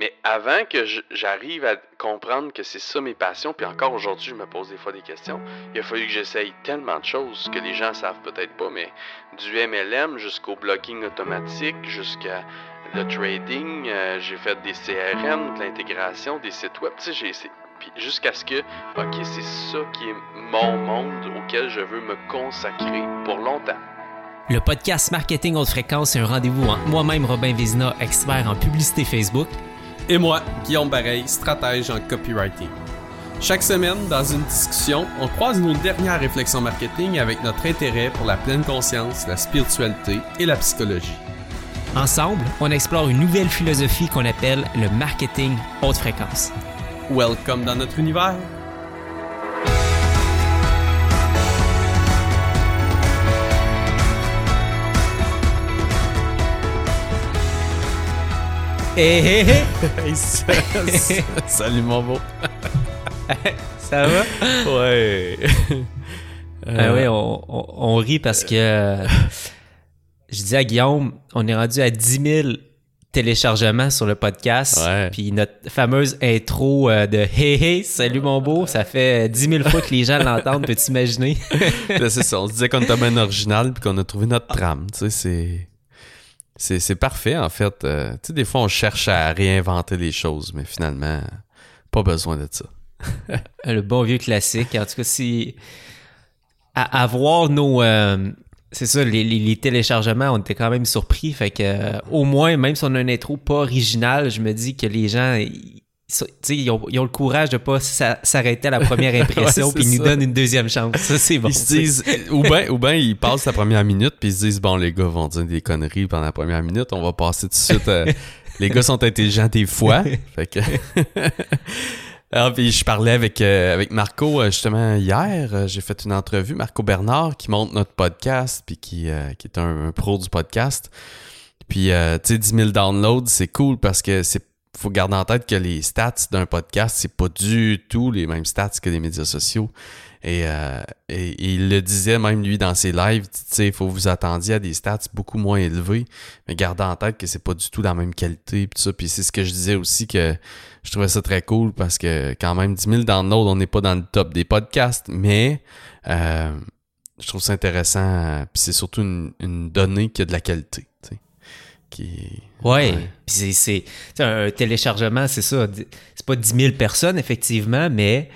Mais avant que j'arrive à comprendre que c'est ça mes passions, puis encore aujourd'hui, je me pose des fois des questions, il a fallu que j'essaye tellement de choses que les gens savent peut-être pas, mais du MLM jusqu'au blocking automatique, jusqu'à le trading, euh, j'ai fait des CRM, de l'intégration, des sites web, j'ai. Puis jusqu'à ce que, ok, c'est ça qui est mon monde auquel je veux me consacrer pour longtemps. Le podcast Marketing Haute Fréquence est un rendez-vous entre moi-même, Robin Vézina, expert en publicité Facebook, et moi, Guillaume Bareil, stratège en copywriting. Chaque semaine, dans une discussion, on croise nos dernières réflexions marketing avec notre intérêt pour la pleine conscience, la spiritualité et la psychologie. Ensemble, on explore une nouvelle philosophie qu'on appelle le marketing haute fréquence. Welcome dans notre univers. Hé hé hé! Salut mon beau! Ça va? Ouais! Ah oui, on, on, rit parce que euh, je dis à Guillaume, on est rendu à 10 000 téléchargements sur le podcast. Puis notre fameuse intro euh, de Hey hey, salut mon beau, ça fait 10 000 fois que les gens l'entendent, peux-tu imaginer? c'est ça, on se disait qu'on était bien original puis qu'on a trouvé notre trame, tu sais, c'est c'est parfait, en fait. Euh, tu sais, des fois, on cherche à réinventer les choses, mais finalement, pas besoin de ça. le bon vieux classique. En tout cas, si. À, voir nos. Euh, c'est ça, les, téléchargements, on était quand même surpris. Fait que, euh, au moins, même si on a une intro pas originale, je me dis que les gens ils ont, ils ont, le courage de pas s'arrêter à la première impression puis ils nous donnent une deuxième chance. Ça, c'est bon. Ils se disent, ou bien ou ben, ils passent la première minute puis ils se disent, bon, les gars vont dire des conneries pendant la première minute, on va passer tout de suite. Euh, les gars sont intelligents des fois. fait que. Alors, puis je parlais avec, euh, avec Marco euh, justement hier. j'ai fait une entrevue, Marco Bernard, qui monte notre podcast puis qui, qui est un, un, pro du podcast. Puis, tu sais, 10 000 downloads, c'est cool parce que c'est faut garder en tête que les stats d'un podcast, c'est pas du tout les mêmes stats que les médias sociaux. Et, euh, il le disait même lui dans ses lives, il faut vous attendiez à des stats beaucoup moins élevés, mais gardez en tête que c'est pas du tout la même qualité puis ça. Puis c'est ce que je disais aussi que je trouvais ça très cool parce que quand même 10 000 downloads, on n'est pas dans le top des podcasts, mais euh, je trouve ça intéressant. Puis c'est surtout une, une donnée qui a de la qualité. Qui. Ouais. c'est c'est un téléchargement, c'est ça. C'est pas 10 000 personnes, effectivement, mais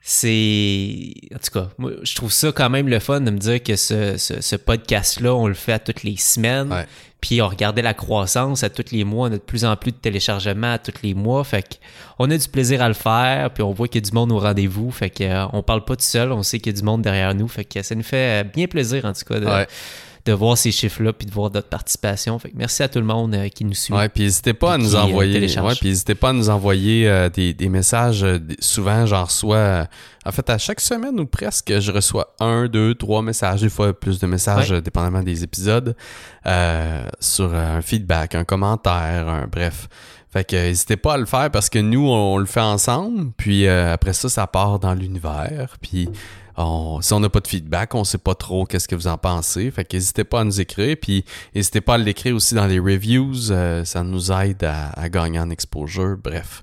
c'est. En tout cas, moi, je trouve ça quand même le fun de me dire que ce, ce, podcast-là, on le fait à toutes les semaines. Puis on regardait la croissance à tous les mois. On a de plus en plus de téléchargements à tous les mois. Fait on a du plaisir à le faire. Puis on voit qu'il y a du monde au rendez-vous. Fait que, euh, parle pas tout seul. On sait qu'il y a du monde derrière nous. Fait que ça nous fait bien plaisir, en tout cas, de, de voir ces chiffres-là puis de voir notre participation. Fait que merci à tout le monde euh, qui nous suit. Ouais, puis n'hésitez pas à nous euh, envoyer. n'hésitez pas à nous envoyer euh, des, des, messages. souvent, j'en reçois. en fait, à chaque semaine ou presque, je reçois un, deux, trois messages, des fois plus de messages, dépendamment des épisodes, sur un feedback, un commentaire, un bref. Fait que n'hésitez pas à le faire parce que nous, on, le fait ensemble. Puis après ça, ça part dans l'univers. Puis si on n'a pas de feedback, on sait pas trop qu'est-ce que vous en pensez. Fait qu'hésitez pas à nous écrire, puis n'hésitez pas à l'écrire aussi dans les reviews. Euh, ça nous aide à, gagner en exposure. Bref,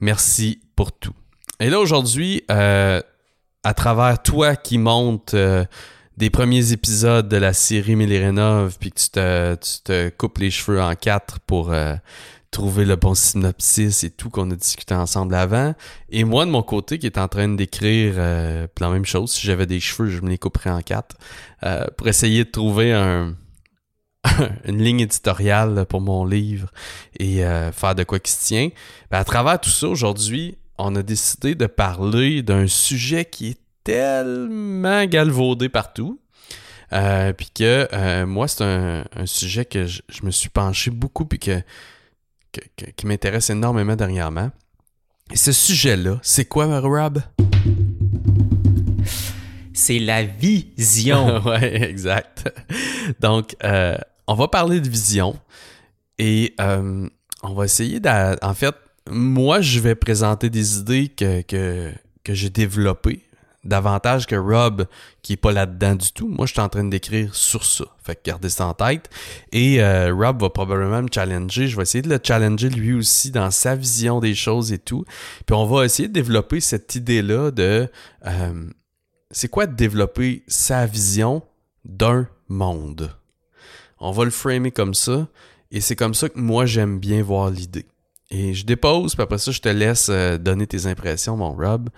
merci pour tout. Et là aujourd'hui, euh, à travers toi qui montes euh, des premiers épisodes de la série Mélérénov, puis que tu te, tu te coupes les cheveux en quatre pour trouver le bon synopsis et tout qu'on a discuté ensemble avant. Et moi, de mon côté, qui est en train d'écrire euh, la même chose, si j'avais des cheveux, je me les couperais en quatre, euh, pour essayer de trouver un, une ligne éditoriale pour mon livre et euh, faire de quoi qui se tient. Ben, à travers tout ça, aujourd'hui, on a décidé de parler d'un sujet qui est tellement galvaudé partout. puis que moi, c'est un, sujet que je, je, me suis penché beaucoup, puis que qui m'intéresse énormément dernièrement. Et ce sujet-là, c'est quoi, Rob? C'est la vision. ouais, exact. Donc, euh, on va parler de vision et euh, on va essayer de. En fait, moi, je vais présenter des idées que, que, que j'ai développées davantage que Rob, qui est pas là-dedans du tout. Moi, je suis en train d'écrire sur ça. Fait que gardez ça en tête. Et euh, Rob va probablement me challenger. Je vais essayer de le challenger lui aussi dans sa vision des choses et tout. Puis on va essayer de développer cette idée-là de... Euh, c'est quoi de développer sa vision d'un monde? On va le framer comme ça. Et c'est comme ça que moi, j'aime bien voir l'idée. Et je dépose, puis après ça, je te laisse euh, donner tes impressions, mon Rob.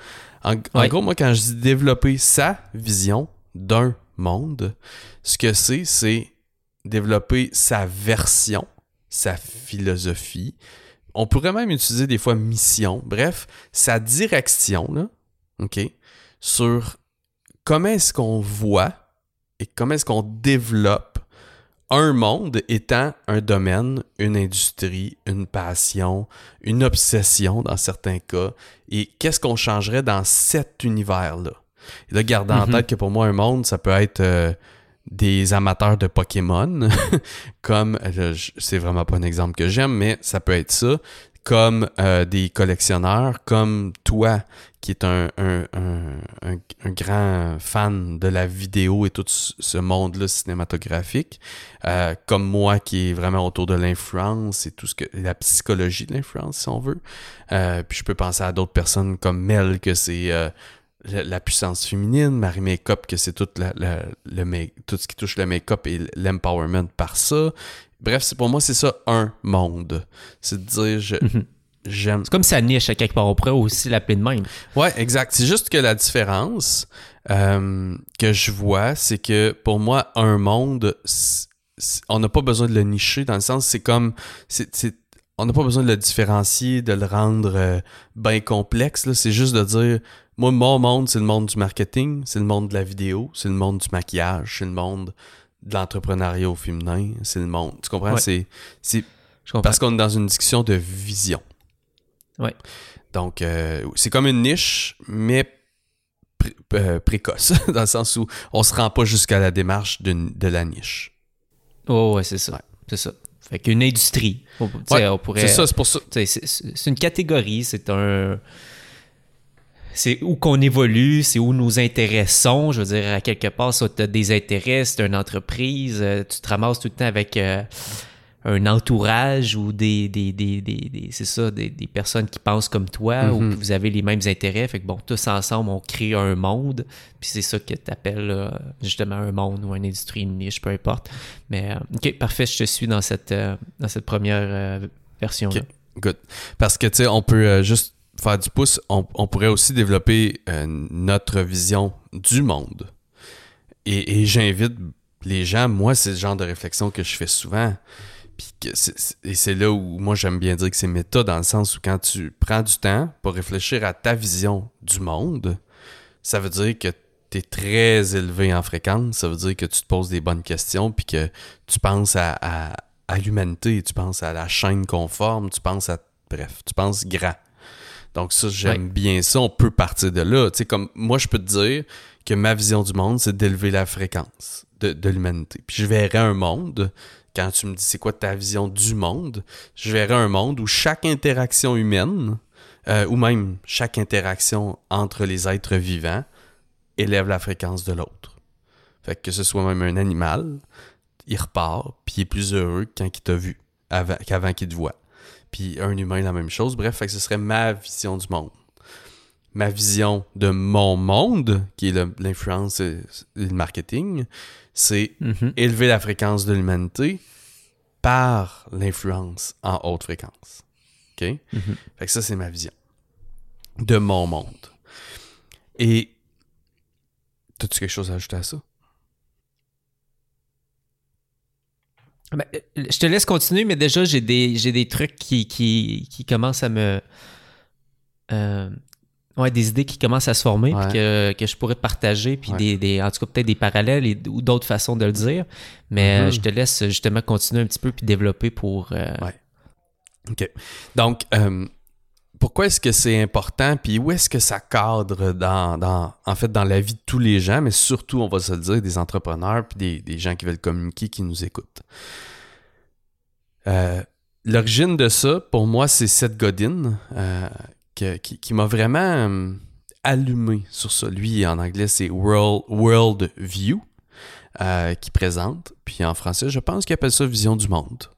En, gros, moi, quand je dis développer sa vision d'un monde, ce que c'est, c'est développer sa version, sa philosophie. On pourrait même utiliser des fois mission. Bref, sa direction, là, OK, sur comment est-ce qu'on voit et comment est-ce qu'on développe un monde étant un domaine, une industrie, une passion, une obsession dans certains cas. Et qu'est-ce qu'on changerait dans cet univers-là? Et là, gardez en mhm. tête que pour moi, un monde, ça peut être euh, des amateurs de Pokémon, comme, euh, c'est vraiment pas un exemple que j'aime, mais ça peut être ça, comme euh, des collectionneurs, comme toi qui est un, un, un, grand fan de la vidéo et tout ce monde-là cinématographique, euh, comme moi qui est vraiment autour de l'influence et tout ce que la psychologie de l'influence, si on veut. Euh, puis je peux penser à d'autres personnes comme Mel, que c'est la, puissance féminine, Marie Makeup, que c'est la, le, tout ce qui touche le make-up et l'empowerment par ça. Bref, c'est pour moi, c'est ça un monde. C'est de dire, je, mhm. j'aime. C'est comme sa niche à quelque part. On pourrait aussi l'appeler de même. Ouais, exact. C'est juste que la différence euh, que je vois, c'est que pour moi, un monde, on n'a pas besoin de le nicher dans le sens, c'est comme, c'est, on n'a pas besoin de le différencier, de le rendre euh, bien complexe. C'est juste de dire, moi, mon monde, c'est le monde du marketing, c'est le monde de la vidéo, c'est le monde du maquillage, c'est le monde de l'entrepreneuriat au féminin, c'est le monde. Tu comprends? C'est, c'est parce qu'on est dans une discussion de vision. Ouais. Donc, euh, c'est comme une niche, mais euh, précoce, dans le sens où on se rend pas jusqu'à la démarche de, de la niche. Oh, ouais, c'est ça. C'est ça. Fait qu'une industrie. On, pourrait, c'est ça, c'est pour ça. C'est une catégorie, c'est un c'est où qu'on évolue, c'est où nos intérêts sont. Je veux dire, à quelque part, ça, tu as des intérêts, c'est une entreprise, euh, tu te ramasses tout le temps avec euh, un entourage ou des, des, des, des, c'est ça, des, des, personnes qui pensent comme toi ou mm-hmm. que vous avez les mêmes intérêts. Fait que bon, tous ensemble, on crée un monde. Puis c'est ça que tu appelles justement un monde ou une industrie, une niche, peu importe. Mais euh, ok, parfait, je te suis dans cette, dans cette première version-là. good. Parce que tu sais, on peut juste faire du pouce, on, pourrait aussi développer euh, notre vision du monde. Et, j'invite les gens, moi, c'est le genre de réflexion que je fais souvent. et c'est là où moi j'aime bien dire que c'est méta, dans le sens où quand tu prends du temps pour réfléchir à ta vision du monde, ça veut dire que tu es très élevé en fréquence, ça veut dire que tu te poses des bonnes questions, puis que tu penses à, à, à l'humanité, tu penses à la chaîne conforme, tu penses à. Bref, tu penses grand. Donc ça, j'aime bien ça. On peut partir de là. Tu sais, comme moi, je peux te dire que ma vision du monde, c'est d'élever la fréquence de, l'humanité. Puis je verrais un monde, quand tu me dis c'est quoi ta vision du monde, je verrais un monde où chaque interaction humaine, euh, ou même chaque interaction entre les êtres vivants, élève la fréquence de l'autre. Fait que, ce soit même un animal, il repart, puis il est plus heureux quand il t'a vu, qu'avant qu'il te voit puis un humain, la même chose. Bref, ce serait ma vision du monde. Ma vision de mon monde, qui est l'influence et le marketing, c'est mhm. élever la fréquence de l'humanité par l'influence en haute fréquence. OK? Mhm. Fait que ça, c'est ma vision de mon monde. Et as-tu quelque chose à ajouter à ça? Ben, euh, je te laisse continuer, mais déjà, j'ai des, j'ai des trucs qui, qui, qui commencent à me. Euh, ouais, des idées qui commencent à se former, que, que, je pourrais partager, puis des, des, en tout cas, peut-être des parallèles ou d'autres façons de le dire. Mais euh, mm-hmm. je te laisse justement continuer un petit peu puis développer pour. Ouais. OK. Donc, pourquoi est-ce que c'est important, puis où est-ce que ça cadre dans, en fait, dans la vie de tous les gens, mais surtout, on va se le dire, des entrepreneurs, puis des, gens qui veulent communiquer, qui nous écoutent. Euh, l'origine de ça, pour moi, c'est Seth Godin, euh, qui, m'a vraiment euh, allumé sur ça. Lui, en anglais, c'est World, World View qui présente. Puis en français, je pense qu'il appelle ça Vision du monde.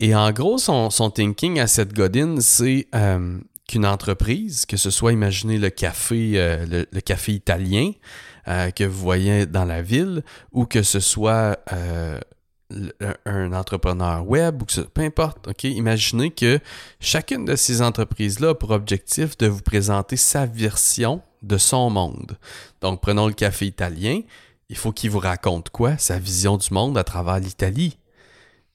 Et en gros, son, son thinking à cette Godin, c'est euh, qu'une entreprise, que ce soit, imaginez le café, euh, le, café italien que vous voyez dans la ville, ou que ce soit un entrepreneur web ou que ce, peu importe, ok, imaginez que chacune de ces entreprises-là a pour objectif de vous présenter sa version de son monde. Donc, prenons le café italien. Il faut qu'il vous raconte quoi? Sa vision du monde à travers l'Italie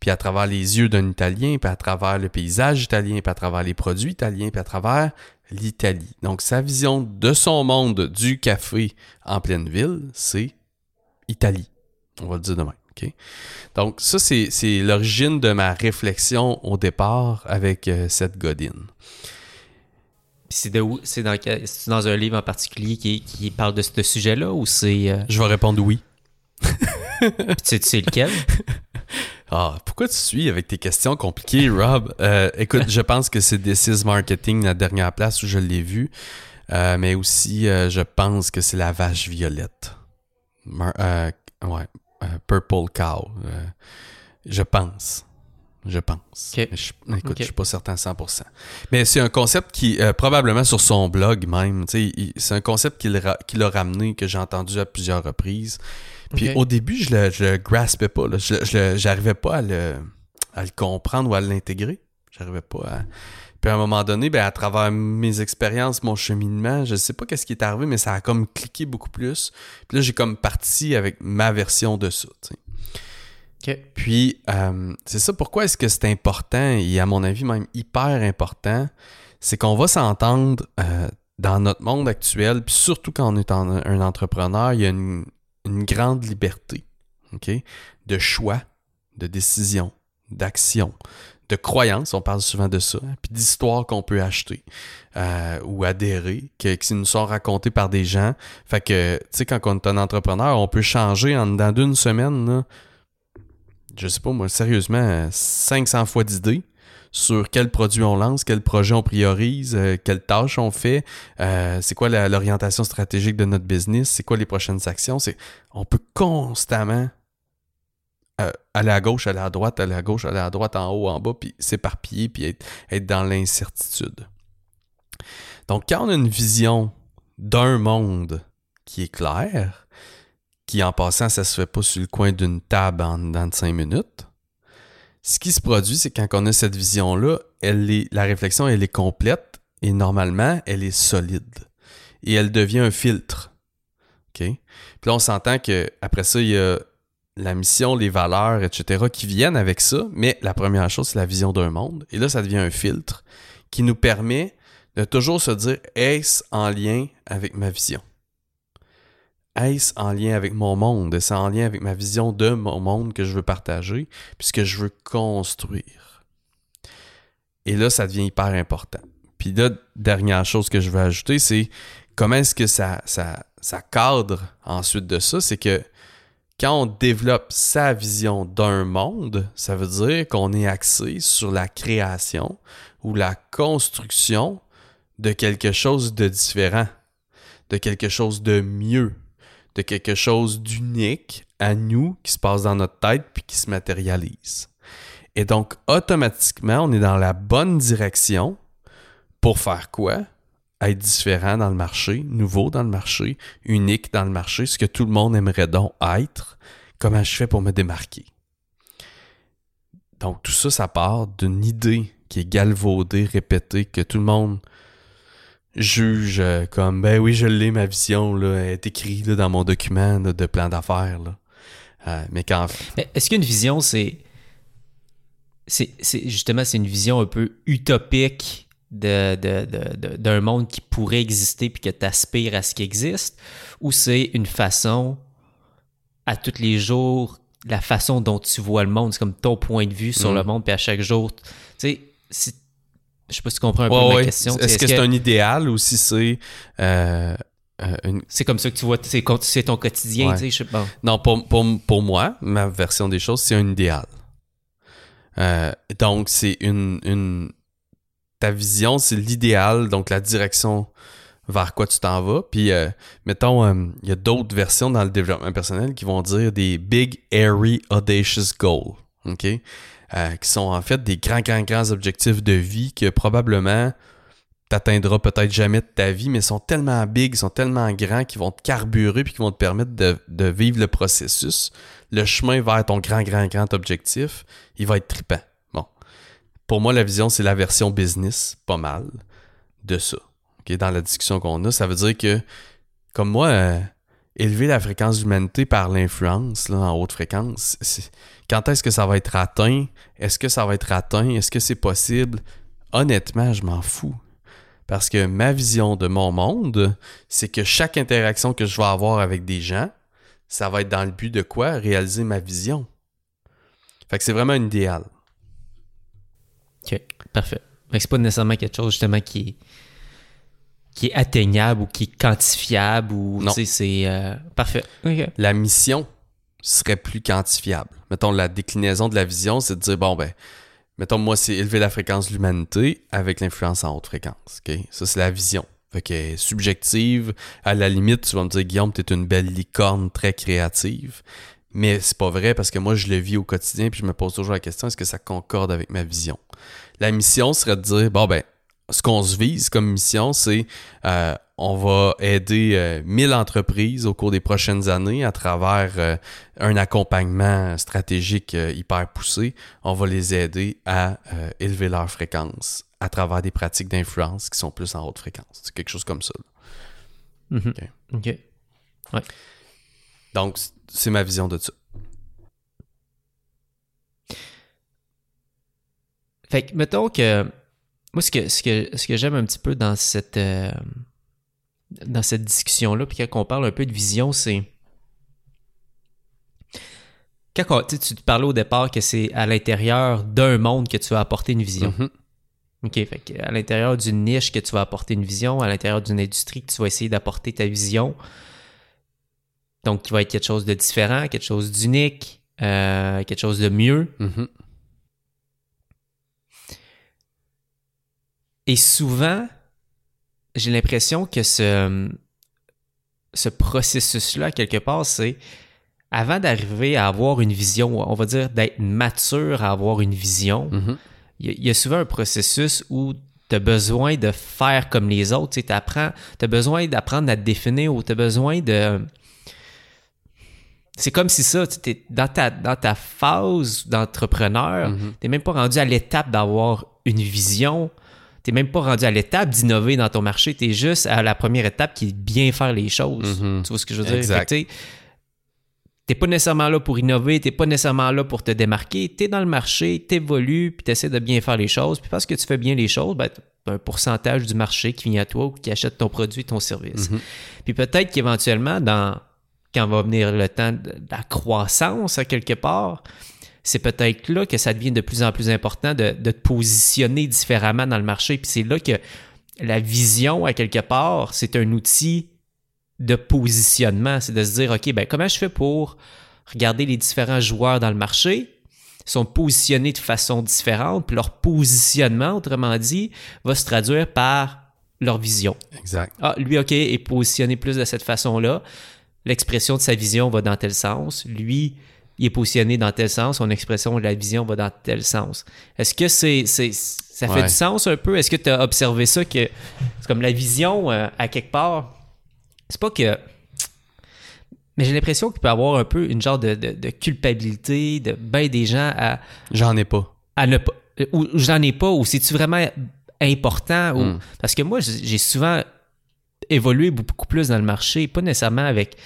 puis à travers les yeux d'un Italien, puis à travers le paysage italien, puis à travers les produits italiens, puis à travers l'Italie. Donc sa vision de son monde du café en pleine ville, c'est Italie. On va le dire demain. Donc ça, c'est l'origine de ma réflexion au départ avec euh, cette godine. C'est dans, dans un livre en particulier qui, parle de ce sujet-là ou c'est... Euh? Je vais répondre oui. tu sais lequel? Ah, pourquoi tu suis avec tes questions compliquées, Rob? Euh, écoute, je pense que c'est This Marketing, la dernière place où je l'ai vu. Euh, mais aussi, euh, je pense que c'est la vache violette. ouais, Purple Cow. je pense. Je pense. je, écoute, je suis pas certain à 100%. Mais c'est un concept qui, probablement sur son blog même, c'est un concept qu'il a ramené, que j'ai entendu à plusieurs reprises. Puis au début, je le, je le graspais pas. Je, j'arrivais pas à le, à le comprendre ou à l'intégrer. J'arrivais pas à. Puis à un moment donné, ben, à travers mes expériences, mon cheminement, je sais pas qu'est-ce qui est arrivé, mais ça a comme cliqué beaucoup plus. Puis là, j'ai comme parti avec ma version de ça. Puis, euh, c'est ça pourquoi est-ce que c'est important, et à mon avis même hyper important, c'est qu'on va s'entendre euh, dans notre monde actuel, puis surtout quand on est un entrepreneur, il y a une, une grande liberté ok, de choix, de décision, d'action, de croyance, on parle souvent de ça, puis d'histoires qu'on peut acheter euh, ou adhérer, qui, nous sont racontées par des gens. Fait que, tu sais, quand on est un entrepreneur, on peut changer en dedans d'une semaine, là, je sais pas moi, sérieusement, 500 fois d'idées sur quel produit on lance, quel projet on priorise, euh, quelles tâches on fait, euh, c'est quoi l'orientation stratégique de notre business, c'est quoi les prochaines actions. C'est, on peut constamment euh, aller à gauche, aller à droite, aller à gauche, aller à droite, en haut, en bas, puis s'éparpiller, puis être, dans l'incertitude. Donc, quand on a une vision d'un monde qui est clair, qui en passant, ça se fait pas sur le coin d'une table en dans cinq minutes, ce qui se produit, c'est quand on a cette vision-là, la réflexion, elle est complète et normalement, elle est solide. Et elle devient un filtre. Puis là, on s'entend qu'après ça, il y a la mission, les valeurs, etc., qui viennent avec ça. Mais la première chose, c'est la vision d'un monde. Et là, ça devient un filtre qui nous permet de toujours se dire est-ce en lien avec ma vision? Est-ce en lien avec mon monde? Est-ce en lien avec ma vision de mon monde que je veux partager, puisque je veux construire? Et là, ça devient hyper important. Puis là, dernière chose que je veux ajouter, c'est comment est-ce que ça, ça, ça cadre ensuite de ça? C'est que quand on développe sa vision d'un monde, ça veut dire qu'on est axé sur la création ou la construction de quelque chose de différent, de quelque chose de mieux, de quelque chose d'unique à nous qui se passe dans notre tête puis qui se matérialise. Et donc, automatiquement, on est dans la bonne direction pour faire quoi? Être différent dans le marché, nouveau dans le marché, unique dans le marché, ce que tout le monde aimerait donc être. Comment je fais pour me démarquer? Donc, tout ça, ça part d'une idée qui est galvaudée, répétée, que tout le monde juge euh, comme ben oui je l'ai ma vision là elle est écrite dans mon document de plan d'affaires euh, mais quand est-ce qu'une vision c'est c'est justement c'est une vision un peu utopique de, d'un monde qui pourrait exister puis que tu aspires à ce qui existe? Ou c'est une façon à tous les jours la façon dont tu vois le monde? C'est comme ton point de vue sur mm. le monde puis à chaque jour tu sais je sais pas si tu comprends un peu ma question. Est-ce que c'est un idéal ou si c'est euh, euh, une... C'est comme ça que tu vois, c'est ton quotidien, tu sais, je sais pas. Non, pour, pour, pour, moi, ma version des choses, c'est un idéal. Euh, donc, c'est une, une... Ta vision, c'est l'idéal, donc la direction vers quoi tu t'en vas. Puis, euh, mettons, euh, il y a d'autres versions dans le développement personnel qui vont dire des Big, Airy, Audacious Goals. OK? Euh, qui sont en fait des grands, grands, grands objectifs de vie que probablement t'atteindras peut-être jamais de ta vie, mais sont tellement big, sont tellement grands qu'ils vont te carburer puis qui vont te permettre de, vivre le processus. Le chemin vers ton grand, grand, grand objectif, il va être trippant. Bon. Pour moi, la vision, c'est la version business, pas mal, de ça dans la discussion qu'on a, ça veut dire que, comme moi, euh, élever la fréquence d'humanité par l'influence en haute fréquence, quand est-ce que ça va être atteint? Est-ce que ça va être atteint? Est-ce que c'est possible? Honnêtement, je m'en fous. Parce que ma vision de mon monde, c'est que chaque interaction que je vais avoir avec des gens, ça va être dans le but de quoi? Réaliser ma vision. Fait que c'est vraiment un idéal. OK, parfait. Mais c'est pas nécessairement quelque chose justement qui, qui est atteignable ou qui est quantifiable ou non. c'est euh, parfait. La mission serait plus quantifiable. Mettons la déclinaison de la vision, c'est de dire bon ben mettons moi c'est élever la fréquence de l'humanité avec l'influence en haute fréquence. OK? Ça c'est la vision. Fait que subjective, à la limite, tu vas me dire Guillaume, t'es une belle licorne très créative. Mais c'est pas vrai parce que moi je le vis au quotidien puis je me pose toujours la question est-ce que ça concorde avec ma vision? La mission serait de dire bon ben ce qu'on se vise comme mission, c'est euh, on va aider 1000 euh, entreprises au cours des prochaines années à travers euh, un accompagnement stratégique hyper poussé. On va les aider à élever leur fréquence à travers des pratiques d'influence qui sont plus en haute fréquence. C'est quelque chose comme ça. Mm-hmm. OK. Ouais. Donc, c'est ma vision de ça. Fait que, mettons que moi, ce que, ce que, ce que j'aime un petit peu dans cette, euh, dans cette discussion-là, puis quand on parle un peu de vision, c'est. Quand tu te parlais au départ que c'est à l'intérieur d'un monde que tu vas apporter une vision. Mm-hmm. OK, fait à l'intérieur d'une niche que tu vas apporter une vision, à l'intérieur d'une industrie que tu vas essayer d'apporter ta vision. Donc, qui va être quelque chose de différent, quelque chose d'unique, euh, quelque chose de mieux. Mm-hmm. Et souvent, j'ai l'impression que ce, ce processus-là, quelque part, c'est avant d'arriver à avoir une vision, on va dire d'être mature à avoir une vision, mm-hmm. il y, a souvent un processus où tu as besoin de faire comme les autres. Tu as besoin d'apprendre à te définir ou tu as besoin de. C'est comme si ça, tu es dans ta, dans ta phase d'entrepreneur, mm-hmm. tu n'es même pas rendu à l'étape d'avoir une vision tu n'es même pas rendu à l'étape d'innover dans ton marché, tu es juste à la première étape qui est bien faire les choses. Mm-hmm. Tu vois ce que je veux dire? Tu n'es pas nécessairement là pour innover, tu n'es pas nécessairement là pour te démarquer, tu es dans le marché, tu évolues, puis tu essaies de bien faire les choses, puis parce que tu fais bien les choses, ben, un pourcentage du marché qui vient à toi ou qui achète ton produit, ton service. Mm-hmm. Puis peut-être qu'éventuellement, dans quand va venir le temps de la croissance à quelque part, c'est peut-être là que ça devient de plus en plus important de, te positionner différemment dans le marché. Puis c'est là que la vision, à quelque part, c'est un outil de positionnement. C'est de se dire, OK, ben, comment je fais pour regarder les différents joueurs dans le marché? Ils sont positionnés de façon différente, puis leur positionnement, autrement dit, va se traduire par leur vision. Exact. Ah, lui, OK, est positionné plus de cette façon-là. L'expression de sa vision va dans tel sens. Lui, il est positionné dans tel sens, son expression de la vision va dans tel sens. Est-ce que c'est, ça fait du sens un peu? Est-ce que tu as observé ça que c'est comme la vision euh, à quelque part? C'est pas que. Mais j'ai l'impression qu'il peut y avoir un peu une genre de, culpabilité de ben des gens à. J'en ai pas. À ne pas. Ou j'en ai pas, ou c'est-tu vraiment important? Ou, hmm. Parce que moi, j'ai souvent évolué beaucoup plus dans le marché, pas nécessairement avec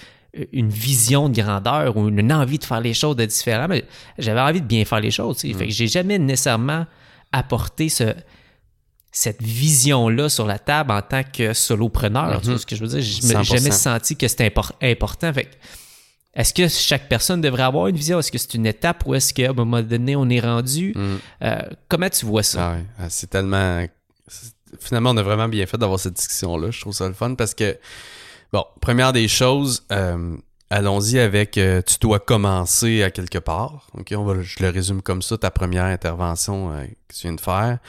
une vision de grandeur ou une envie de faire les choses de différent, mais j'avais envie de bien faire les choses. Fait que j'ai jamais nécessairement apporté ce, cette vision-là sur la table en tant que solopreneur. Tu mm-hmm. ce que je veux dire? Je n'ai jamais senti que c'était important. Fait est-ce que chaque personne devrait avoir une vision? Est-ce que c'est une étape ou est-ce qu'à un moment donné, on est rendu? Mm. Euh, comment tu vois ça? Ah c'est tellement. Finalement, on a vraiment bien fait d'avoir cette discussion-là. Je trouve ça le fun parce que Bon, première des choses, euh, allons-y avec euh, tu dois commencer à quelque part. Ok, on va, je le résume comme ça, ta première intervention euh, que tu viens de faire.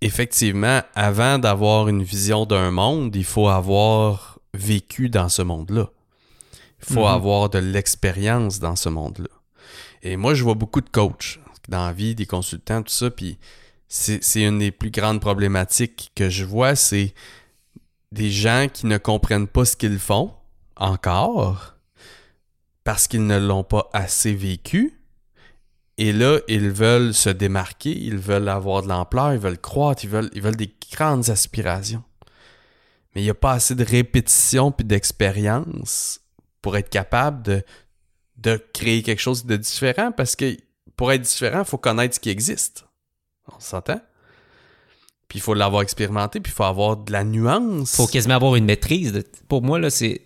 effectivement, avant d'avoir une vision d'un monde, il faut avoir vécu dans ce monde-là. Il faut mhm. avoir de l'expérience dans ce monde-là. Et moi, je vois beaucoup de coachs dans la vie, des consultants, tout ça, puis c'est une des plus grandes problématiques que je vois, c'est des gens qui ne comprennent pas ce qu'ils font encore parce qu'ils ne l'ont pas assez vécu. Et là, ils veulent se démarquer, ils veulent avoir de l'ampleur, ils veulent croître, ils veulent, des grandes aspirations. Mais il n'y a pas assez de répétition puis d'expérience pour être capable de, de créer quelque chose de différent parce que pour être différent, il faut connaître ce qui existe. On s'entend? Puis il faut l'avoir expérimenté, puis il faut avoir de la nuance. Il faut quasiment avoir une maîtrise. Pour moi, là, c'est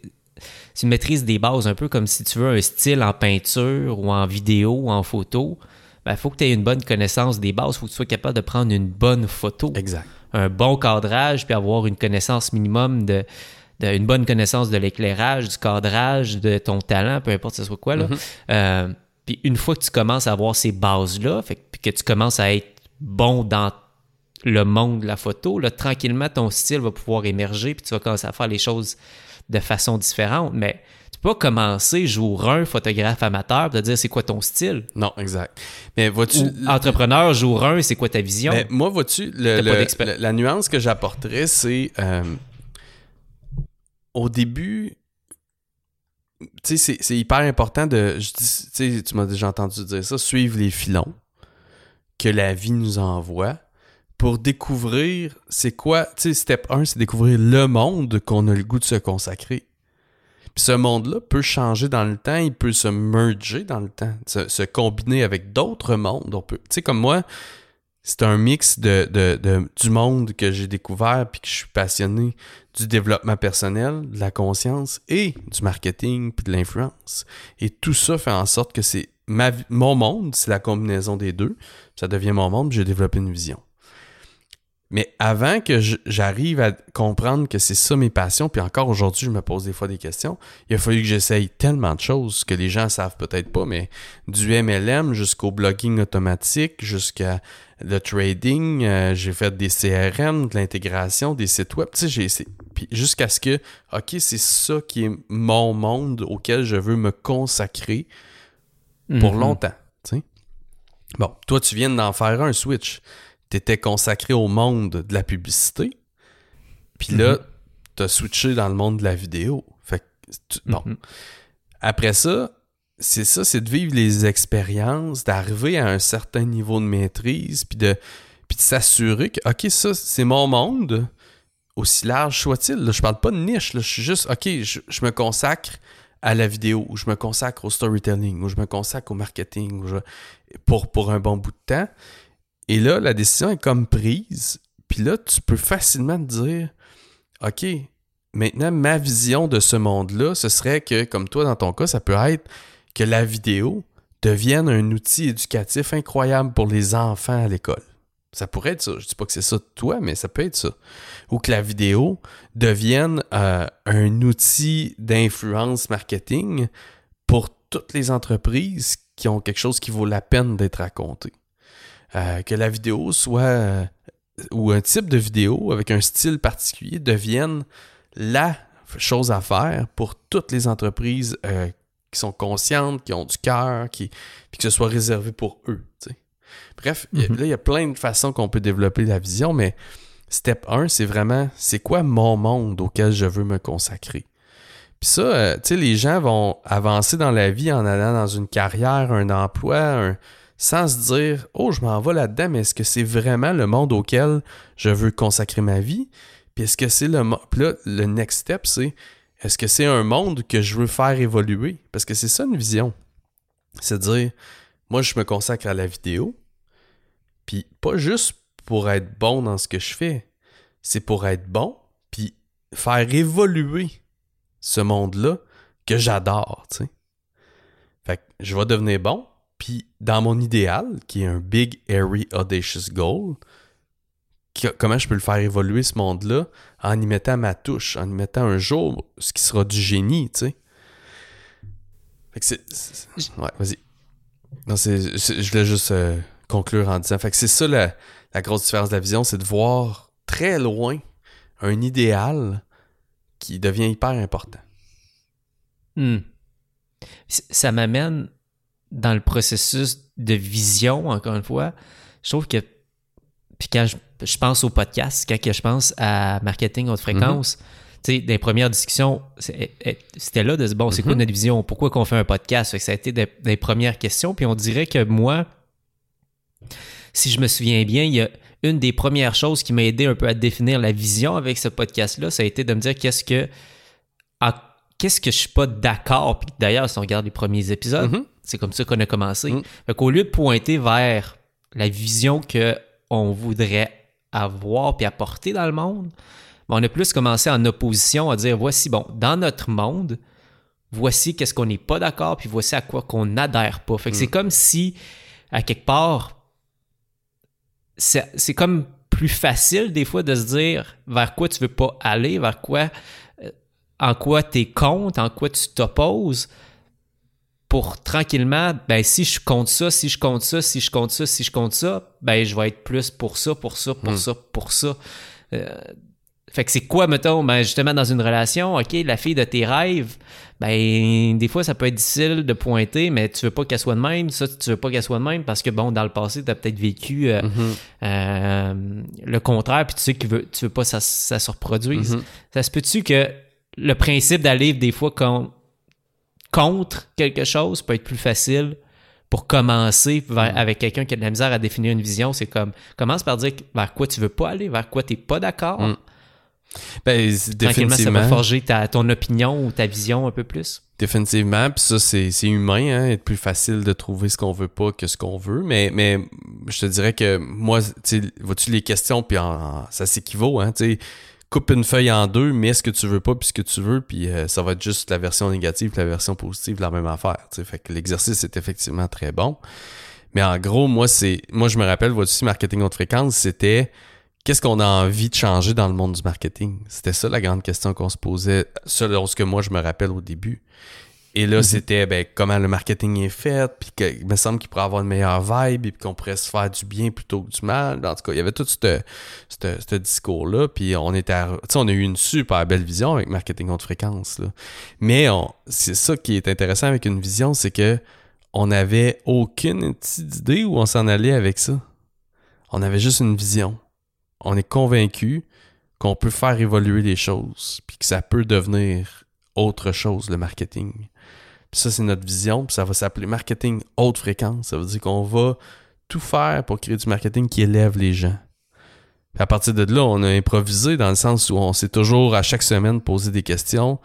une maîtrise des bases, un peu comme si tu veux un style en peinture ou en vidéo ou en photo. Il ben, faut que tu aies une bonne connaissance des bases. Il faut que tu sois capable de prendre une bonne photo. Exact. Un bon cadrage, puis avoir une connaissance minimum de, une bonne connaissance de l'éclairage, du cadrage, de ton talent, peu importe ce soit quoi. Là. Mm-hmm. Euh, puis une fois que tu commences à avoir ces bases-là, puis que tu commences à être bon dans le monde de la photo, là, tranquillement, ton style va pouvoir émerger, puis tu vas commencer à faire les choses de façon différente. Mais tu peux pas commencer jour 1, photographe amateur, de dire c'est quoi ton style. Non, exact. Mais vois-tu. entrepreneur, jour 1, c'est quoi ta vision? Mais moi, vois-tu, la nuance que j'apporterais, c'est. Euh, au début, tu sais, c'est hyper important de. Tu m'as déjà entendu dire ça, suivre les filons que la vie nous envoie pour découvrir c'est quoi. Tu sais, step 1, c'est découvrir le monde qu'on a le goût de se consacrer. Puis ce monde-là peut changer dans le temps, il peut se merger dans le temps, se, combiner avec d'autres mondes. On peut, tu sais, comme moi, c'est un mix de, de, du monde que j'ai découvert puis que je suis passionné du développement personnel, de la conscience et du marketing puis de l'influence. Et tout ça fait en sorte que c'est mon monde, c'est la combinaison des deux. Ça devient mon monde, j'ai développé une vision. Mais avant que j'arrive à comprendre que c'est ça mes passions, puis encore aujourd'hui, je me pose des fois des questions, il a fallu que j'essaye tellement de choses que les gens savent peut-être pas, mais du MLM jusqu'au blogging automatique, jusqu'à le trading, euh, j'ai fait des CRM, de l'intégration, des sites web, tu sais, j'ai puis jusqu'à ce que, ok, c'est ça qui est mon monde auquel je veux me consacrer pour mhm. longtemps, tu sais. Bon, toi, tu viens d'en faire un switch tu étais consacré au monde de la publicité. Puis là, mhm. tu as switché dans le monde de la vidéo. Fait bon. Mhm. Après ça, c'est ça, c'est de vivre les expériences, d'arriver à un certain niveau de maîtrise, puis de, puis de s'assurer que, OK, ça, c'est mon monde, aussi large soit-il. Je parle pas de niche, je suis juste, OK, je, me consacre à la vidéo, ou je me consacre au storytelling, ou je me consacre au marketing, pour, pour un bon bout de temps. Et là, la décision est comme prise. Puis là, tu peux facilement te dire, OK, maintenant, ma vision de ce monde-là, ce serait que, comme toi, dans ton cas, ça peut être que la vidéo devienne un outil éducatif incroyable pour les enfants à l'école. Ça pourrait être ça. Je dis pas que c'est ça de toi, mais ça peut être ça. Ou que la vidéo devienne euh, un outil d'influence marketing pour toutes les entreprises qui ont quelque chose qui vaut la peine d'être raconté. Euh, que la vidéo soit euh, ou un type de vidéo avec un style particulier devienne la chose à faire pour toutes les entreprises euh, qui sont conscientes, qui ont du cœur, qui puis que ce soit réservé pour eux. Bref, mm-hmm. là, il y a plein de façons qu'on peut développer la vision, mais step 1, c'est vraiment c'est quoi mon monde auquel je veux me consacrer? Puis ça, tu sais, les gens vont avancer dans la vie en allant dans une carrière, un emploi, un, sans se dire Oh, je m'en vais là-dedans, mais est-ce que c'est vraiment le monde auquel je veux consacrer ma vie? Puis est-ce que c'est le Puis là, le next step, c'est est-ce que c'est un monde que je veux faire évoluer? Parce que c'est ça une vision. C'est dire moi, je me consacre à la vidéo, puis pas juste pour être bon dans ce que je fais, c'est pour être bon, puis faire évoluer ce monde-là que j'adore, tu. Fait que je vais devenir bon, puis dans mon idéal, qui est un big, airy, audacious goal, comment je peux le faire évoluer ce monde-là en y mettant ma touche, en y mettant un jour ce qui sera du génie, tu sais. Fait que c'est. Ouais, vas-y. Non, je voulais juste euh, conclure en disant. Fait que c'est ça la, la grosse différence de la vision, c'est de voir très loin un idéal qui devient hyper important. Hmm. Ça m'amène dans le processus de vision, encore une fois. Je trouve que, puis quand je, pense au podcast, quand je pense à marketing haute fréquence, mm-hmm. tu sais, des premières discussions, c'était là de se bon, c'est quoi mm-hmm. notre vision? Pourquoi qu'on fait un podcast? ça a été des, premières questions. Puis on dirait que moi, si je me souviens bien, il y a une des premières choses qui m'a aidé un peu à définir la vision avec ce podcast-là, ça a été de me dire qu'est-ce que qu'est-ce que je suis pas d'accord? Puis d'ailleurs, si on regarde les premiers épisodes, mm-hmm. C'est comme ça qu'on a commencé. Mm. Fait qu'au lieu de pointer vers la vision que on voudrait avoir puis apporter dans le monde, ben, on a plus commencé en opposition à dire voici bon, dans notre monde, voici qu'est-ce qu'on n'est pas d'accord puis voici à quoi qu'on n'adhère pas. Fait que c'est mm. comme si à quelque part c'est comme plus facile des fois de se dire vers quoi tu veux pas aller, vers quoi en quoi tu es contre, en quoi tu t'opposes, pour tranquillement, ben si je compte ça, si je compte ça, si je compte ça, si je compte ça, ben je vais être plus pour ça, pour ça, pour hmm. ça, pour ça. Euh, fait que c'est quoi, mettons, ben justement dans une relation, ok, la fille de tes rêves, ben des fois ça peut être difficile de pointer, mais tu veux pas qu'elle soit de même, ça tu veux pas qu'elle soit de même parce que bon, dans le passé, tu as peut-être vécu euh, mm-hmm. euh, le contraire, puis tu sais que tu veux, tu veux pas que ça, ça se reproduise. Mm-hmm. Ça se peut-tu que le principe d'aller des fois contre quelque chose peut être plus facile pour commencer mm. avec quelqu'un qui a de la misère à définir une vision. C'est comme, commence par dire vers quoi tu veux pas aller, vers quoi tu n'es pas d'accord. Mm. Ben, définitivement. ça va forger ta, ton opinion ou ta vision un peu plus. Définitivement, puis ça, c'est, humain, hein, être plus facile de trouver ce qu'on veut pas que ce qu'on veut, mais, mais je te dirais que moi, tu vois-tu les questions, puis ça s'équivaut, hein, tu sais, coupe une feuille en deux, mets ce que tu veux pas puis ce que tu veux, puis euh, ça va être juste la version négative, la version positive, la même affaire. Fait que l'exercice est effectivement très bon. Mais en gros, moi, c'est. Moi, je me rappelle, voici marketing haute fréquence, c'était qu'est-ce qu'on a envie de changer dans le monde du marketing? C'était ça la grande question qu'on se posait, selon ce moi je me rappelle au début. Et là, mhm. c'était ben, comment le marketing est fait, puis qu'il me semble qu'il pourrait avoir une meilleure vibe, et qu'on pourrait se faire du bien plutôt que du mal. En tout cas, il y avait tout ce discours-là, puis on était on a eu une super belle vision avec marketing haute fréquence. Là. Mais c'est ça qui est intéressant avec une vision, c'est que on n'avait aucune petite idée où on s'en allait avec ça. On avait juste une vision. On est convaincu qu'on peut faire évoluer les choses, puis que ça peut devenir autre chose, le marketing. Puis ça, c'est notre vision. Puis ça va s'appeler marketing haute fréquence. Ça veut dire qu'on va tout faire pour créer du marketing qui élève les gens. Puis à partir de là, on a improvisé dans le sens où on s'est toujours à chaque semaine posé des questions.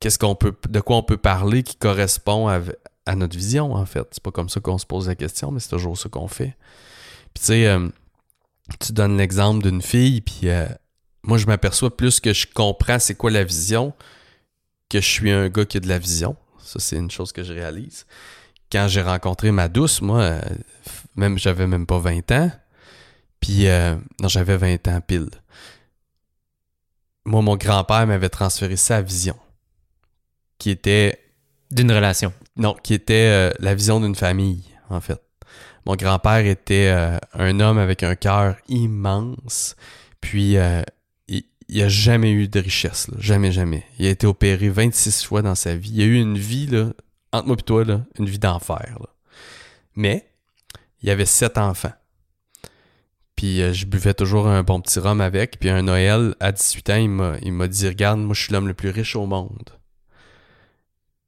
Qu'est-ce qu'on peut, de quoi on peut parler qui correspond à, notre vision, en fait? C'est pas comme ça qu'on se pose la question, mais c'est toujours ce qu'on fait. Puis tu sais, euh, tu donnes l'exemple d'une fille, puis euh, moi, je m'aperçois plus que je comprends c'est quoi la vision, que je suis un gars qui a de la vision. Ça, c'est une chose que je réalise. Quand j'ai rencontré ma douce, moi, euh, même j'avais même pas 20 ans. Puis, euh, non, j'avais 20 ans pile. Moi, mon grand-père m'avait transféré sa vision, qui était... D'une relation. Non, qui était euh, la vision d'une famille, en fait. Mon grand-père était un homme avec un cœur immense. Puis, il a jamais eu de richesse, jamais, jamais. Il a été opéré 26 fois dans sa vie. Il a eu une vie, là, entre moi et toi, là, une vie d'enfer. Mais, il avait sept enfants. Puis euh, je buvais toujours un bon petit rhum avec. Puis un Noël, à 18 ans, il m'a dit Regarde, moi, je suis l'homme le plus riche au monde.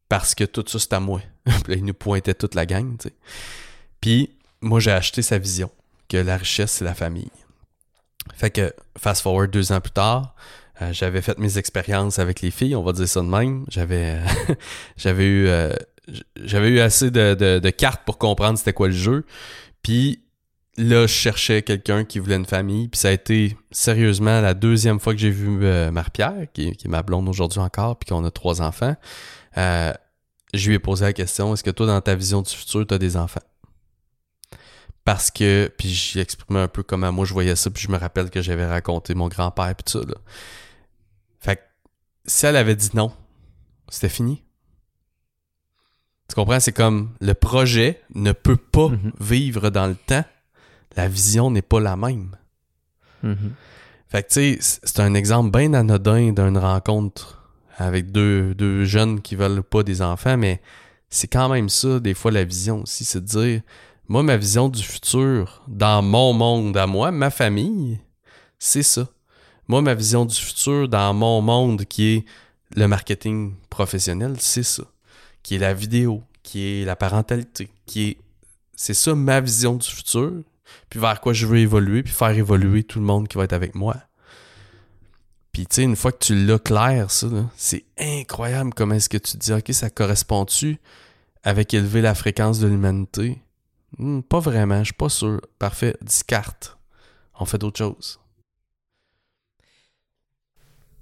Parce que tout ça, c'est à moi. puis il nous pointait toute la gang, tu. Puis, moi, j'ai acheté sa vision que la richesse, c'est la famille. Fait que, fast forward deux ans plus tard, euh, j'avais fait mes expériences avec les filles, on va dire ça de même. J'avais, j'avais eu, euh, j'avais eu assez de, cartes pour comprendre c'était quoi le jeu. Puis là, je cherchais quelqu'un qui voulait une famille. Puis ça a été sérieusement la deuxième fois que j'ai vu euh, Marie-Pierre, qui, qui, est ma blonde aujourd'hui encore, puis qu'on a trois enfants. je lui ai posé la question est-ce que toi, dans ta vision du futur, tu as des enfants? Parce que, puis j'ai exprimé un peu comment moi je voyais ça, puis je me rappelle que j'avais raconté mon grand-père, puis tout ça. Là. Fait que si elle avait dit non, c'était fini. Tu comprends? C'est comme le projet ne peut pas mhm. vivre dans le temps la vision n'est pas la même. Mm-hmm. Fait que, tu sais, c'est un exemple bien anodin d'une rencontre avec deux, deux jeunes qui veulent pas des enfants, mais c'est quand même ça, des fois, la vision aussi, c'est de dire, moi, ma vision du futur, dans mon monde à moi, ma famille, c'est ça. Moi, ma vision du futur dans mon monde qui est le marketing professionnel, c'est ça. Qui est la vidéo, qui est la parentalité, qui est. C'est ça ma vision du futur, puis vers quoi je veux évoluer, puis faire évoluer tout le monde qui va être avec moi. Puis, tu sais, une fois que tu l'as clair, ça, c'est incroyable comment est-ce que tu te dis, OK, ça correspond-tu avec élever la fréquence de l'humanité? Hmm, pas vraiment, je suis pas sûr. Parfait, discarte. On fait d'autres choses.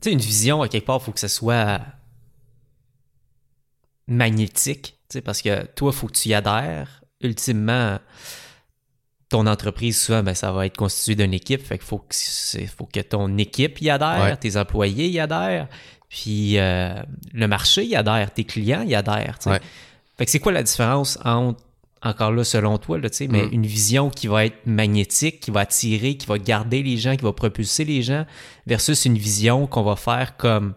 Tu sais, une vision, à quelque part, il faut que ce soit magnétique, tu sais, parce que toi, il faut que tu y adhères. Ultimement, ton entreprise, souvent, ben, ça va être constitué d'une équipe. Fait qu'il faut que, faut que ton équipe y adhère, tes employés y adhèrent, puis euh, le marché y adhère, tes clients y adhèrent. Fait que c'est quoi la différence entre, encore là, selon toi, là, mais mm. une vision qui va être magnétique, qui va attirer, qui va garder les gens, qui va propulser les gens, versus une vision qu'on va faire comme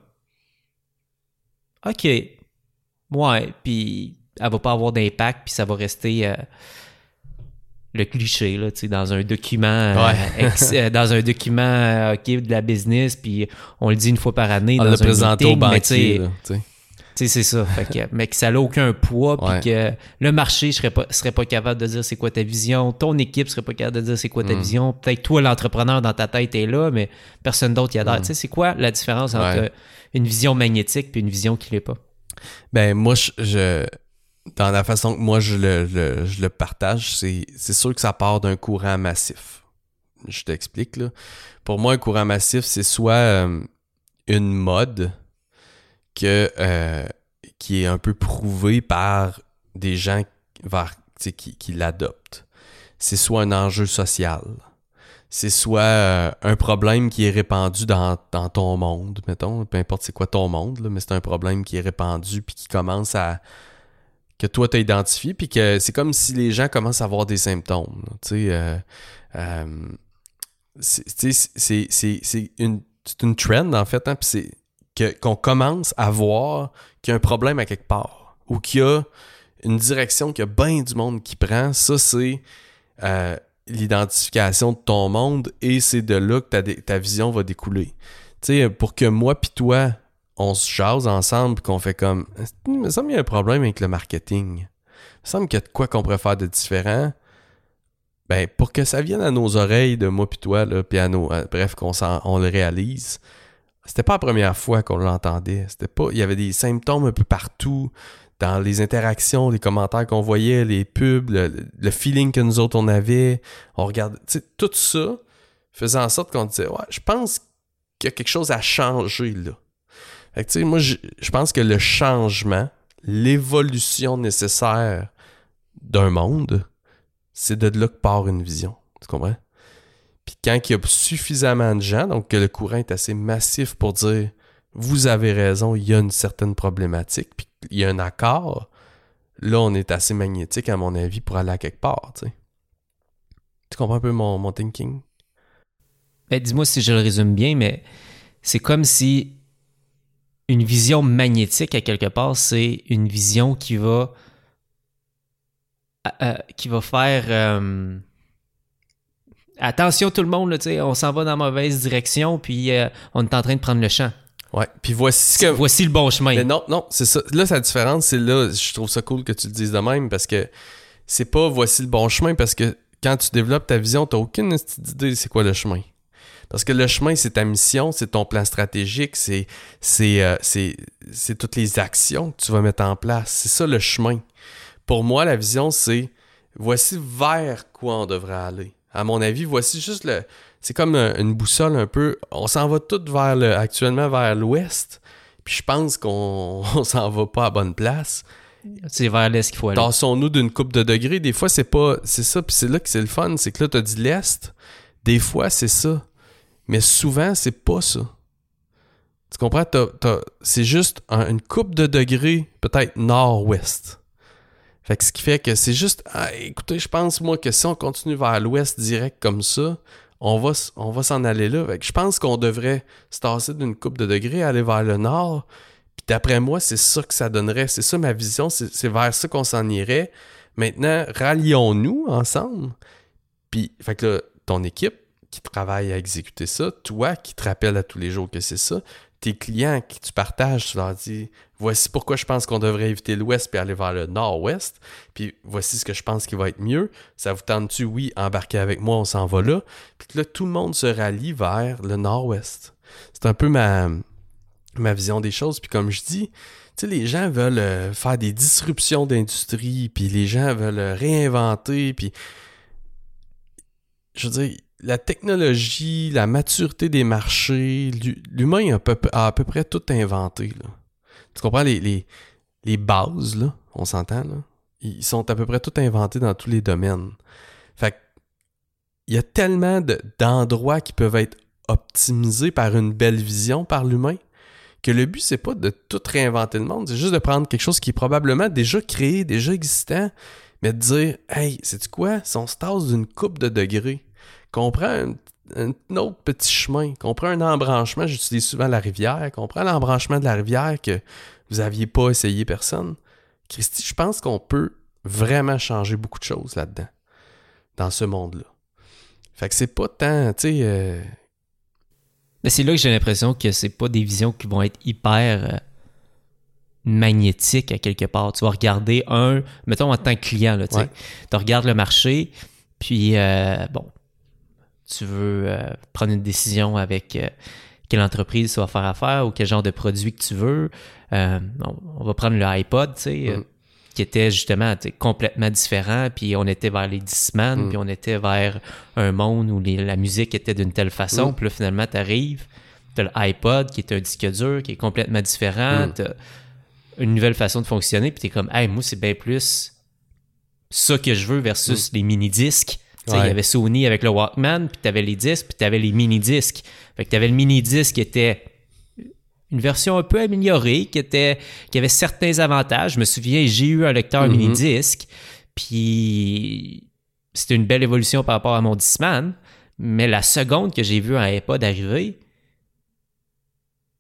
OK, ouais, puis elle va pas avoir d'impact, puis ça va rester. Euh, le cliché là, tu sais, dans un document euh, euh, dans un document OK de la business puis on le dit une fois par année on dans le un au banquier, sais c'est ça mais que ça n'a aucun poids puis que le marché serait pas serait pas capable de dire c'est quoi ta vision ton équipe serait pas capable de dire c'est quoi ta mm. vision peut-être toi l'entrepreneur dans ta tête est là mais personne d'autre y adhère mm. tu sais c'est quoi la différence entre une vision magnétique puis une vision qui l'est pas? Ben moi je dans la façon que moi je le, partage, c'est sûr que ça part d'un courant massif. Je t'explique là. Pour moi, un courant massif, c'est soit euh, une mode que, euh, qui est un peu prouvée par des gens vers, qui, qui l'adoptent. C'est soit un enjeu social. C'est soit euh, un problème qui est répandu dans, ton monde, mettons. Peu importe c'est quoi ton monde, mais c'est un problème qui est répandu puis qui commence à, que toi t'as identifié, puis que c'est comme si les gens commencent à avoir des symptômes. Tu sais, euh, euh, c'est une, une trend en fait, hein, puis qu'on commence à voir qu'il y a un problème à quelque part, ou qu'il y a une direction qu'il y a bien du monde qui prend. Ça, c'est euh, l'identification de ton monde, et c'est de là que ta, vision va découler. Tu sais, pour que moi puis toi, on se jase ensemble qu'on fait comme il me semble qu'il y a un problème avec le marketing. Il me semble qu'il y de quoi qu'on pourrait faire de différent. Ben, pour que ça vienne à nos oreilles de moi puis toi, là, puis à nos. bref, qu'on on le réalise. C'était pas la première fois qu'on l'entendait. C'était pas. Il y avait des symptômes un peu partout. Dans les interactions, les commentaires qu'on voyait, les pubs, le, feeling que nous autres on avait. On regardait. tout ça faisait en sorte qu'on disait Ouais, je pense qu'il y a quelque chose à changer là moi, je, pense que le changement, l'évolution nécessaire d'un monde, c'est de là que part une vision. Tu comprends? Puis quand il y a suffisamment de gens, donc que le courant est assez massif pour dire vous avez raison, il y a une certaine problématique, puis il y a un accord, là, on est assez magnétique, à mon avis, pour aller à quelque part. Tu, comprends un peu mon, mon thinking? Ben, dis-moi si je le résume bien, mais c'est comme si une vision magnétique à quelque part, c'est une vision qui va euh, euh, qui va faire euh, attention tout le monde, on s'en va dans la mauvaise direction, puis on est en train de prendre le champ. Ouais, puis voici que... voici le bon chemin. Mais non, non, c'est ça. Là, sa différence, c'est là, je trouve ça cool que tu le dises de même parce que c'est pas voici le bon chemin parce que quand tu développes ta vision, t'as aucune idée c'est quoi le chemin. Parce que le chemin, c'est ta mission, c'est ton plan stratégique, c'est euh, c'est toutes les actions que tu vas mettre en place. C'est ça le chemin. Pour moi, la vision, c'est voici vers quoi on devrait aller. À mon avis, voici juste le. C'est comme une boussole un peu. On s'en va tout vers le, actuellement vers l'ouest. Puis je pense qu'on s'en va pas à bonne place. C'est vers l'est qu'il faut aller. Tassons-nous d'une coupe de degrés. Des fois, c'est pas. C'est ça, puis c'est là que c'est le fun. C'est que là, tu as dit l'est. Des fois, c'est ça. Mais souvent, c'est pas ça. Tu comprends? c'est juste une coupe de degrés, peut-être nord-ouest. Fait que ce qui fait que c'est juste, ah, écoutez, je pense moi que si on continue vers l'ouest direct comme ça, on va, s'en aller là. Fait je pense qu'on devrait se tasser d'une coupe de degrés, aller vers le nord. Puis d'après moi, c'est ça que ça donnerait. C'est ça ma vision, c'est vers ça qu'on s'en irait. Maintenant, rallions-nous ensemble. Puis, fait que ton équipe qui travaille à exécuter ça, toi qui te rappelles à tous les jours que c'est ça, tes clients qui tu partages, tu leur dis voici pourquoi je pense qu'on devrait éviter l'ouest puis aller vers le nord-ouest, puis voici ce que je pense qui va être mieux. Ça vous tente-tu? Oui, embarquer avec moi, on s'en va là. Puis là, tout le monde se rallie vers le nord-ouest. C'est un peu ma, ma vision des choses. Puis comme je dis, tu sais, les gens veulent euh, faire des disruptions d'industrie, puis les gens veulent réinventer, puis je veux dire, la technologie, la maturité des marchés, l'humain a, à peu près tout inventé. Tu comprends les, bases, là, on s'entend, là? Ils sont à peu près tout inventés dans tous les domaines. Fait il y a tellement d'endroits qui peuvent être optimisés par une belle vision par l'humain que le but, c'est pas de tout réinventer le monde, c'est juste de prendre quelque chose qui est probablement déjà créé, déjà existant, mais de dire Hey, c'est quoi? Si on se d'une coupe de degrés, qu'on prend un, autre petit chemin, qu'on prend un embranchement, j'utilise souvent la rivière, qu'on prend l'embranchement de la rivière que vous n'aviez pas essayé personne. Christy, je pense qu'on peut vraiment changer beaucoup de choses là-dedans, dans ce monde-là. Fait que c'est pas tant, tu sais. Euh, Mais c'est là que j'ai l'impression que c'est pas des visions qui vont être hyper euh, magnétiques à quelque part. Tu vas regarder un, mettons en tant que client, là, tu tu regardes le marché, puis euh, bon, tu veux euh, prendre une décision avec euh, quelle entreprise tu vas faire affaire ou quel genre de produit que tu veux. Euh, on, va prendre le iPod, tu sais, mm. qui était justement complètement différent, puis on était vers les Discman, mm. puis on était vers un monde où la musique était d'une telle façon, mm. puis là, finalement, tu arrives, tu as l'iPod qui est un disque dur, qui est complètement différent, tu une nouvelle façon de fonctionner, puis tu es comme, hey, moi, c'est bien plus ça que je veux versus les mini-disques il y avait Sony avec le Walkman, puis tu avais les disques, puis tu avais les mini-disques. Fait que tu avais le mini-disque qui était une version un peu améliorée, qui, était, qui avait certains avantages. Je me souviens, j'ai eu un lecteur mm-hmm. mini-disque, puis c'était une belle évolution par rapport à mon Discman. Mais la seconde que j'ai vu un iPod arriver,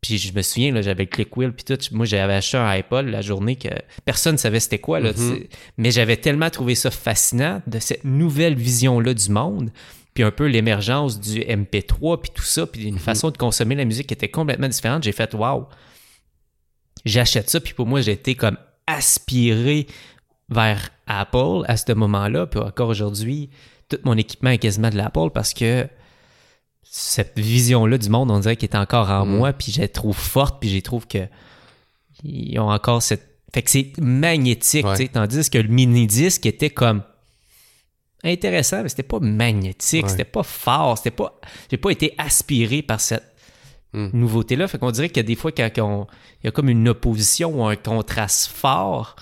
puis je me souviens, là, j'avais le click wheel, puis tout. Moi, j'avais acheté un iPod la journée que personne ne savait c'était quoi. Là, mm-hmm. Mais j'avais tellement trouvé ça fascinant de cette nouvelle vision-là du monde, puis un peu l'émergence du MP3, puis tout ça, puis une mm-hmm. façon de consommer la musique qui était complètement différente. J'ai fait, waouh, j'achète ça, puis pour moi, j'ai été comme aspiré vers Apple à ce moment-là, puis encore aujourd'hui, tout mon équipement est quasiment de l'Apple parce que cette vision-là du monde, on dirait qu'elle est encore en mm. moi, puis je la trouve forte, puis je trouve que ils ont encore cette. Fait que c'est magnétique, sais, tandis que le mini-disque était comme intéressant, mais c'était pas magnétique, c'était pas fort, c'était pas. J'ai pas été aspiré par cette mm. nouveauté-là. Fait qu'on dirait qu'il y a des fois, quand il y a comme une opposition ou un contraste fort,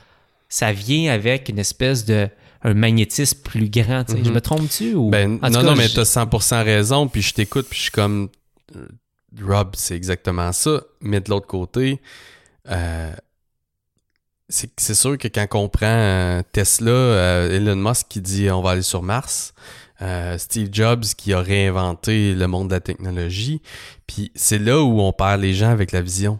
ça vient avec une espèce de un magnétisme plus grand. Je mhm. me trompe-tu? Ou... Ben, non, non, mais tu as 100% raison, puis je t'écoute, puis je suis comme... Euh, Rob, c'est exactement ça. Mais de l'autre côté, euh, c'est sûr que quand on prend euh, Tesla, Elon Musk qui dit on va aller sur Mars, Steve Jobs qui a réinventé le monde de la technologie, puis c'est là où on perd les gens avec la vision.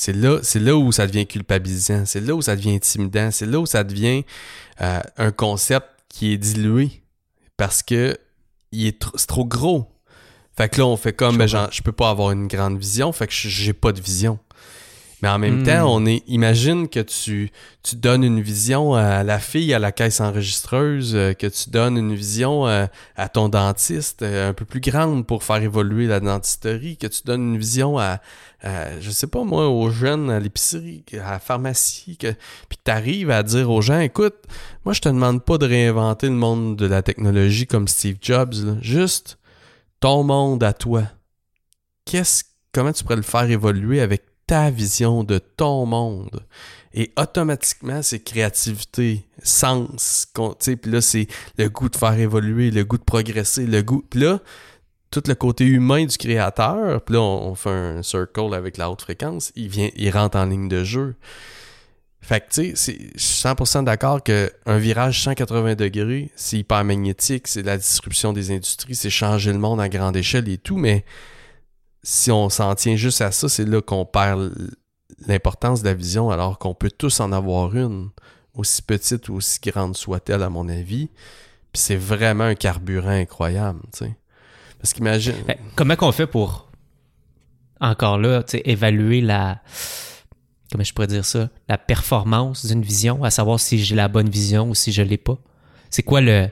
C'est là, c'est là où ça devient culpabilisant, c'est là où ça devient intimidant, c'est là où ça devient euh, un concept qui est dilué parce que il est c'est trop gros. Fait que là, on fait comme, ben, genre, je peux pas avoir une grande vision, fait que j'ai pas de vision. Mais en même temps, hmm. on est. Imagine que tu, tu donnes une vision à la fille à la caisse enregistreuse, euh, que tu donnes une vision euh, à ton dentiste euh, un peu plus grande pour faire évoluer la dentisterie, que tu donnes une vision à, je sais pas moi, aux jeunes à l'épicerie, à la pharmacie, que, puis que tu arrives à dire aux gens, écoute, moi je te demande pas de réinventer le monde de la technologie comme Steve Jobs, juste ton monde à toi. Qu'est-ce, comment tu pourrais le faire évoluer avec ta vision de ton monde. Et automatiquement, c'est créativité, sens. Puis là, c'est le goût de faire évoluer, le goût de progresser, le goût. Puis là, tout le côté humain du créateur, puis là, on, fait un circle avec la haute fréquence, il vient, il rentre en ligne de jeu. Fait que, tu sais, je suis 100% d'accord qu'un virage 180 degrés, c'est hyper magnétique, c'est la disruption des industries, c'est changer le monde à grande échelle et tout, mais si on s'en tient juste à ça, c'est là qu'on perd l'importance de la vision, alors qu'on peut tous en avoir une, aussi petite ou aussi grande soit-elle, à mon avis. Puis c'est vraiment un carburant incroyable, tu sais. Parce qu'imagine... Ben, comment qu'on fait pour, encore là, tu sais, évaluer la comment je pourrais dire ça, la performance d'une vision, à savoir si j'ai la bonne vision ou si je l'ai pas? C'est quoi le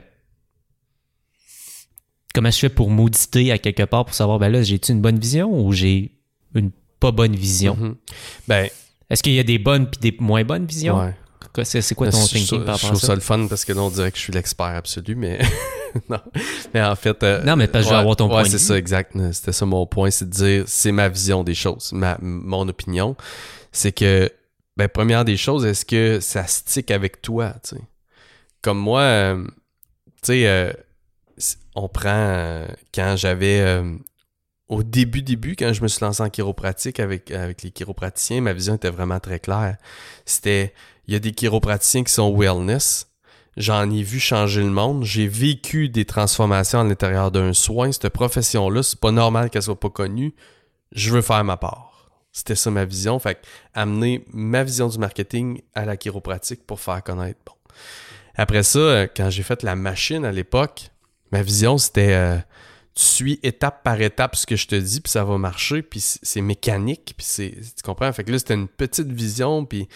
comment je fais pour m'auditer à quelque part pour savoir ben là j'ai-tu une bonne vision ou j'ai une pas bonne vision? Mm-hmm. Ben est-ce qu'il y a des bonnes puis des moins bonnes visions? Ouais. C'est quoi ton thinking par rapport à ça? Je trouve ça? le fun parce que là, on dirait que je suis l'expert absolu, mais non. Mais en fait. Euh, non, mais parce que je vais avoir ton point. Ouais, c'est ça, exact. C'était ça mon point, c'est de dire c'est ma vision des choses, ma, mon opinion c'est que, ben, première des choses, est-ce que ça stick avec toi, tu sais? Comme moi, euh, tu sais, euh, on prend, euh, quand j'avais, au début, début, quand je me suis lancé en chiropratique avec, avec les chiropraticiens, ma vision était vraiment très claire. C'était, il y a des chiropraticiens qui sont wellness, j'en ai vu changer le monde. J'ai vécu des transformations à l'intérieur d'un soin. Cette profession-là, c'est pas normal qu'elle soit pas connue. Je veux faire ma part. C'était ça ma vision. Fait amener ma vision du marketing à la chiropratique pour faire connaître. Bon. Après ça, euh, quand j'ai fait la machine à l'époque, ma vision c'était euh, tu suis étape par étape ce que je te dis, puis ça va marcher, puis c'est mécanique, puis c'est. Tu comprends? Fait que là, c'était une petite vision, puis.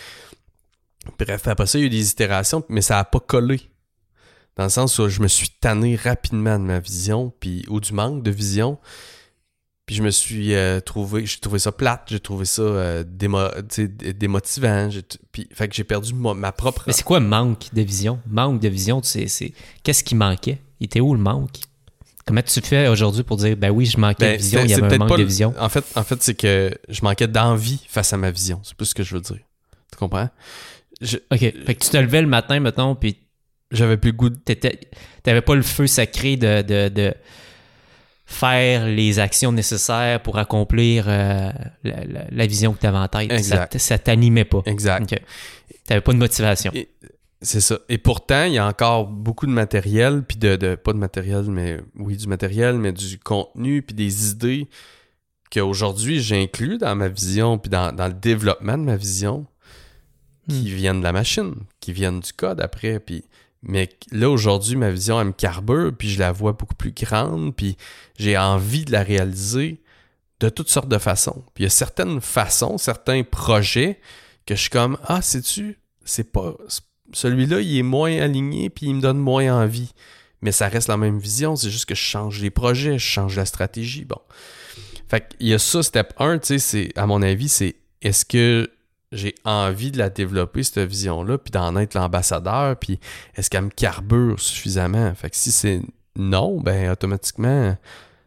Bref, après ça, il y a eu des itérations, mais ça n'a pas collé. Dans le sens où je me suis tanné rapidement de ma vision, puis ou du manque de vision. Puis je me suis euh, trouvé, j'ai trouvé ça plate, j'ai trouvé ça euh, démotivant. Puis, fait que j'ai perdu ma, propre. Mais c'est quoi manque de vision? Manque de vision, c'est, qu'est-ce qui manquait? Il était où le manque? Comment tu fais aujourd'hui pour dire, ben oui, je manquais de ben, vision, il y avait un manque de vision? En fait, en fait c'est que je manquais d'envie face à ma vision. C'est plus ce que je veux dire. Tu comprends? OK. Fait que tu te levais le matin, mettons, puis. J'avais plus le goût de. T'avais pas le feu sacré de, de faire les actions nécessaires pour accomplir euh, la, vision que tu avais en tête. Exact. Ça, t'animait pas. Exact. Tu n'avais pas de motivation. C'est ça. Et pourtant, il y a encore beaucoup de matériel, puis de, pas de matériel, mais oui, du matériel, mais du contenu, puis des idées qu'aujourd'hui j'inclus dans ma vision, puis dans, le développement de ma vision, qui hmm. viennent de la machine, qui viennent du code après, puis mais là, aujourd'hui, ma vision, elle me carbure, puis je la vois beaucoup plus grande, puis j'ai envie de la réaliser de toutes sortes de façons. Puis il y a certaines façons, certains projets que je suis comme Ah, sais-tu, c'est pas. Celui-là, il est moins aligné, puis il me donne moins envie. Mais ça reste la même vision, c'est juste que je change les projets, je change la stratégie. Bon. Fait qu'il y a ça, step 1, tu sais, à mon avis, c'est est-ce que j'ai envie de la développer, cette vision-là, puis d'en être l'ambassadeur, puis est-ce qu'elle me carbure suffisamment? Fait que si c'est non, ben automatiquement,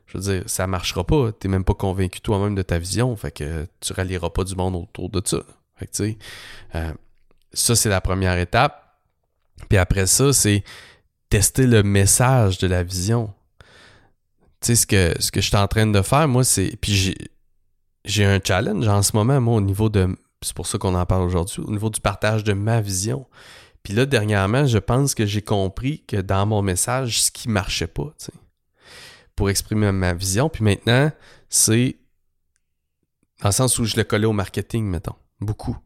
je veux dire, ça marchera pas. T'es même pas convaincu toi-même de ta vision, fait que tu rallieras pas du monde autour de ça. Fait que tu sais, euh, ça c'est la première étape. Puis après ça, c'est tester le message de la vision. Tu sais, ce que, ce que je suis en train de faire, moi, c'est. Puis j'ai, j'ai un challenge en ce moment, moi, au niveau de c'est pour ça qu'on en parle aujourd'hui, au niveau du partage de ma vision. Puis là, dernièrement, je pense que j'ai compris que dans mon message, ce qui marchait pas, tu sais, pour exprimer ma vision. Puis maintenant, c'est dans le sens où je le collais au marketing, mettons, beaucoup.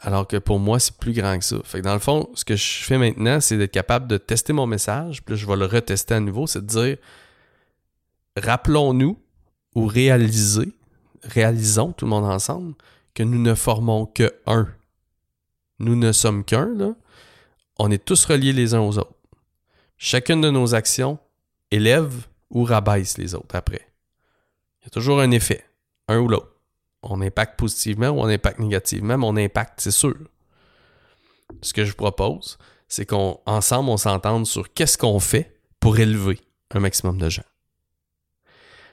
Alors que pour moi, c'est plus grand que ça. Fait que dans le fond, ce que je fais maintenant, c'est d'être capable de tester mon message, puis là, je vais le retester à nouveau, c'est de dire rappelons-nous ou réaliser, réalisons tout le monde ensemble que nous ne formons que un. Nous ne sommes qu'un, là. On est tous reliés les uns aux autres. Chacune de nos actions élève ou rabaisse les autres après. Il y a toujours un effet, un ou l'autre. On impacte positivement ou on impacte négativement, mais on impacte, c'est sûr. Ce que je propose, c'est qu'ensemble, on s'entende sur qu'est-ce qu'on fait pour élever un maximum de gens.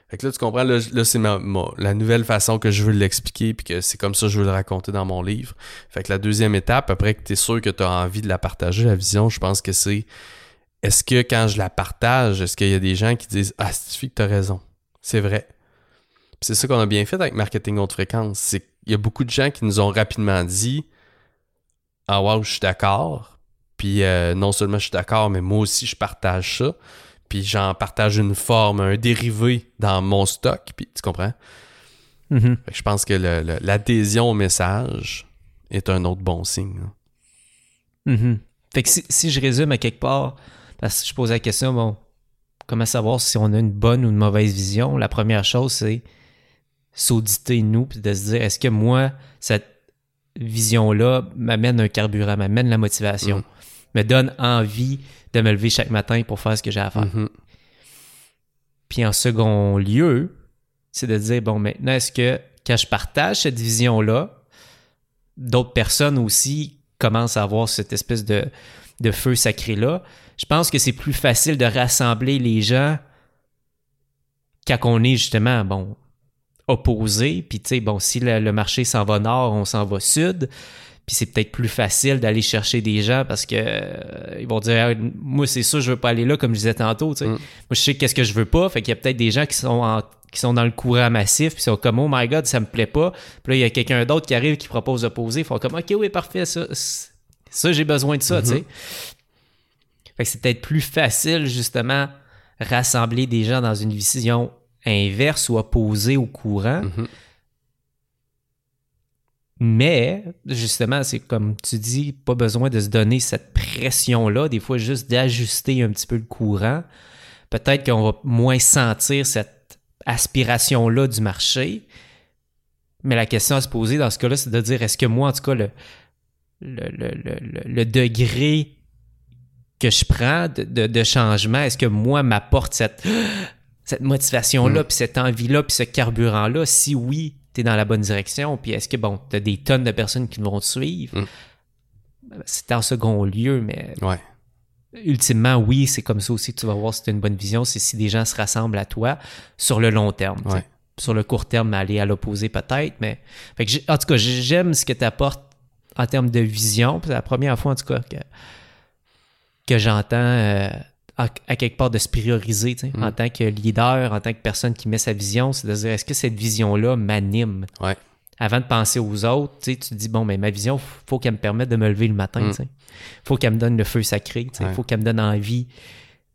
Fait que là, tu comprends, là, c'est la nouvelle façon que je veux l'expliquer, puis que c'est comme ça que je veux le raconter dans mon livre. Fait que la deuxième étape, après que tu es sûr que tu as envie de la partager, la vision, je pense que c'est est-ce que quand je la partage, est-ce qu'il y a des gens qui disent Ah, c'est que tu as raison? C'est vrai. c'est ça qu'on a bien fait avec Marketing Haute Fréquence. C'est qu'il y a beaucoup de gens qui nous ont rapidement dit Ah wow, je suis d'accord. Puis euh, non seulement je suis d'accord, mais moi aussi je partage ça. Puis j'en partage une forme, un dérivé dans mon stock. Puis tu comprends? Mm-hmm. Je pense que l'adhésion au message est un autre bon signe. Mm-hmm. Fait que si, je résume à quelque part, parce que je pose la question, bon, comment savoir si on a une bonne ou une mauvaise vision? La première chose, c'est s'auditer nous, puis de se dire, est-ce que moi, cette vision-là m'amène un carburant, m'amène la motivation, mm. Me donne envie de me lever chaque matin pour faire ce que j'ai à faire. Mm-hmm. Puis en second lieu, c'est de dire, bon, maintenant, est-ce que quand je partage cette vision-là, d'autres personnes aussi commencent à avoir cette espèce de, de feu sacré-là? Je pense que c'est plus facile de rassembler les gens quand on est justement, bon, opposé. Puis, tu sais, bon, si le, marché s'en va nord, on s'en va sud. Puis c'est peut-être plus facile d'aller chercher des gens parce que euh, ils vont dire moi c'est ça je veux pas aller là comme je disais tantôt tu sais. Mm. moi je sais qu'est-ce que je veux pas fait qu'il y a peut-être des gens qui sont qui sont dans le courant massif puis sont comme oh my god ça me plaît pas puis là il y a quelqu'un d'autre qui arrive qui propose d'opposer ils font comme ok oui parfait ça ça j'ai besoin de ça tu sais mm-hmm. fait que c'est peut-être plus facile justement rassembler des gens dans une vision inverse ou opposé au courant. Mhm. Mais, justement, c'est comme tu dis, pas besoin de se donner cette pression-là, des fois juste d'ajuster un petit peu le courant. Peut-être qu'on va moins sentir cette aspiration-là du marché. Mais la question à se poser dans ce cas-là, c'est de dire, est-ce que moi, en tout cas, le, le, degré que je prends de, de changement, est-ce que moi m'apporte cette cette motivation-là, mm. puis cette envie-là, puis ce carburant-là, si oui, tu es dans la bonne direction, puis est-ce que, bon, tu as des tonnes de personnes qui vont te suivre, mm. c'est en second lieu, mais ouais. ultimement, oui, c'est comme ça aussi que tu vas voir si tu as une bonne vision, c'est si des gens se rassemblent à toi sur le long terme. Sur le court terme, aller à l'opposé peut-être, mais en tout cas, j'aime ce que tu apportes en termes de vision. C'est la première fois, en tout cas, que, que j'entends... Euh, à, quelque part de se prioriser mm. en tant que leader, en tant que personne qui met sa vision, c'est de dire est-ce que cette vision-là m'anime? Ouais. Avant de penser aux autres, tu te dis bon, mais ma vision, faut qu'elle me permette de me lever le matin. Il mm. faut qu'elle me donne le feu sacré. Il faut qu'elle me donne envie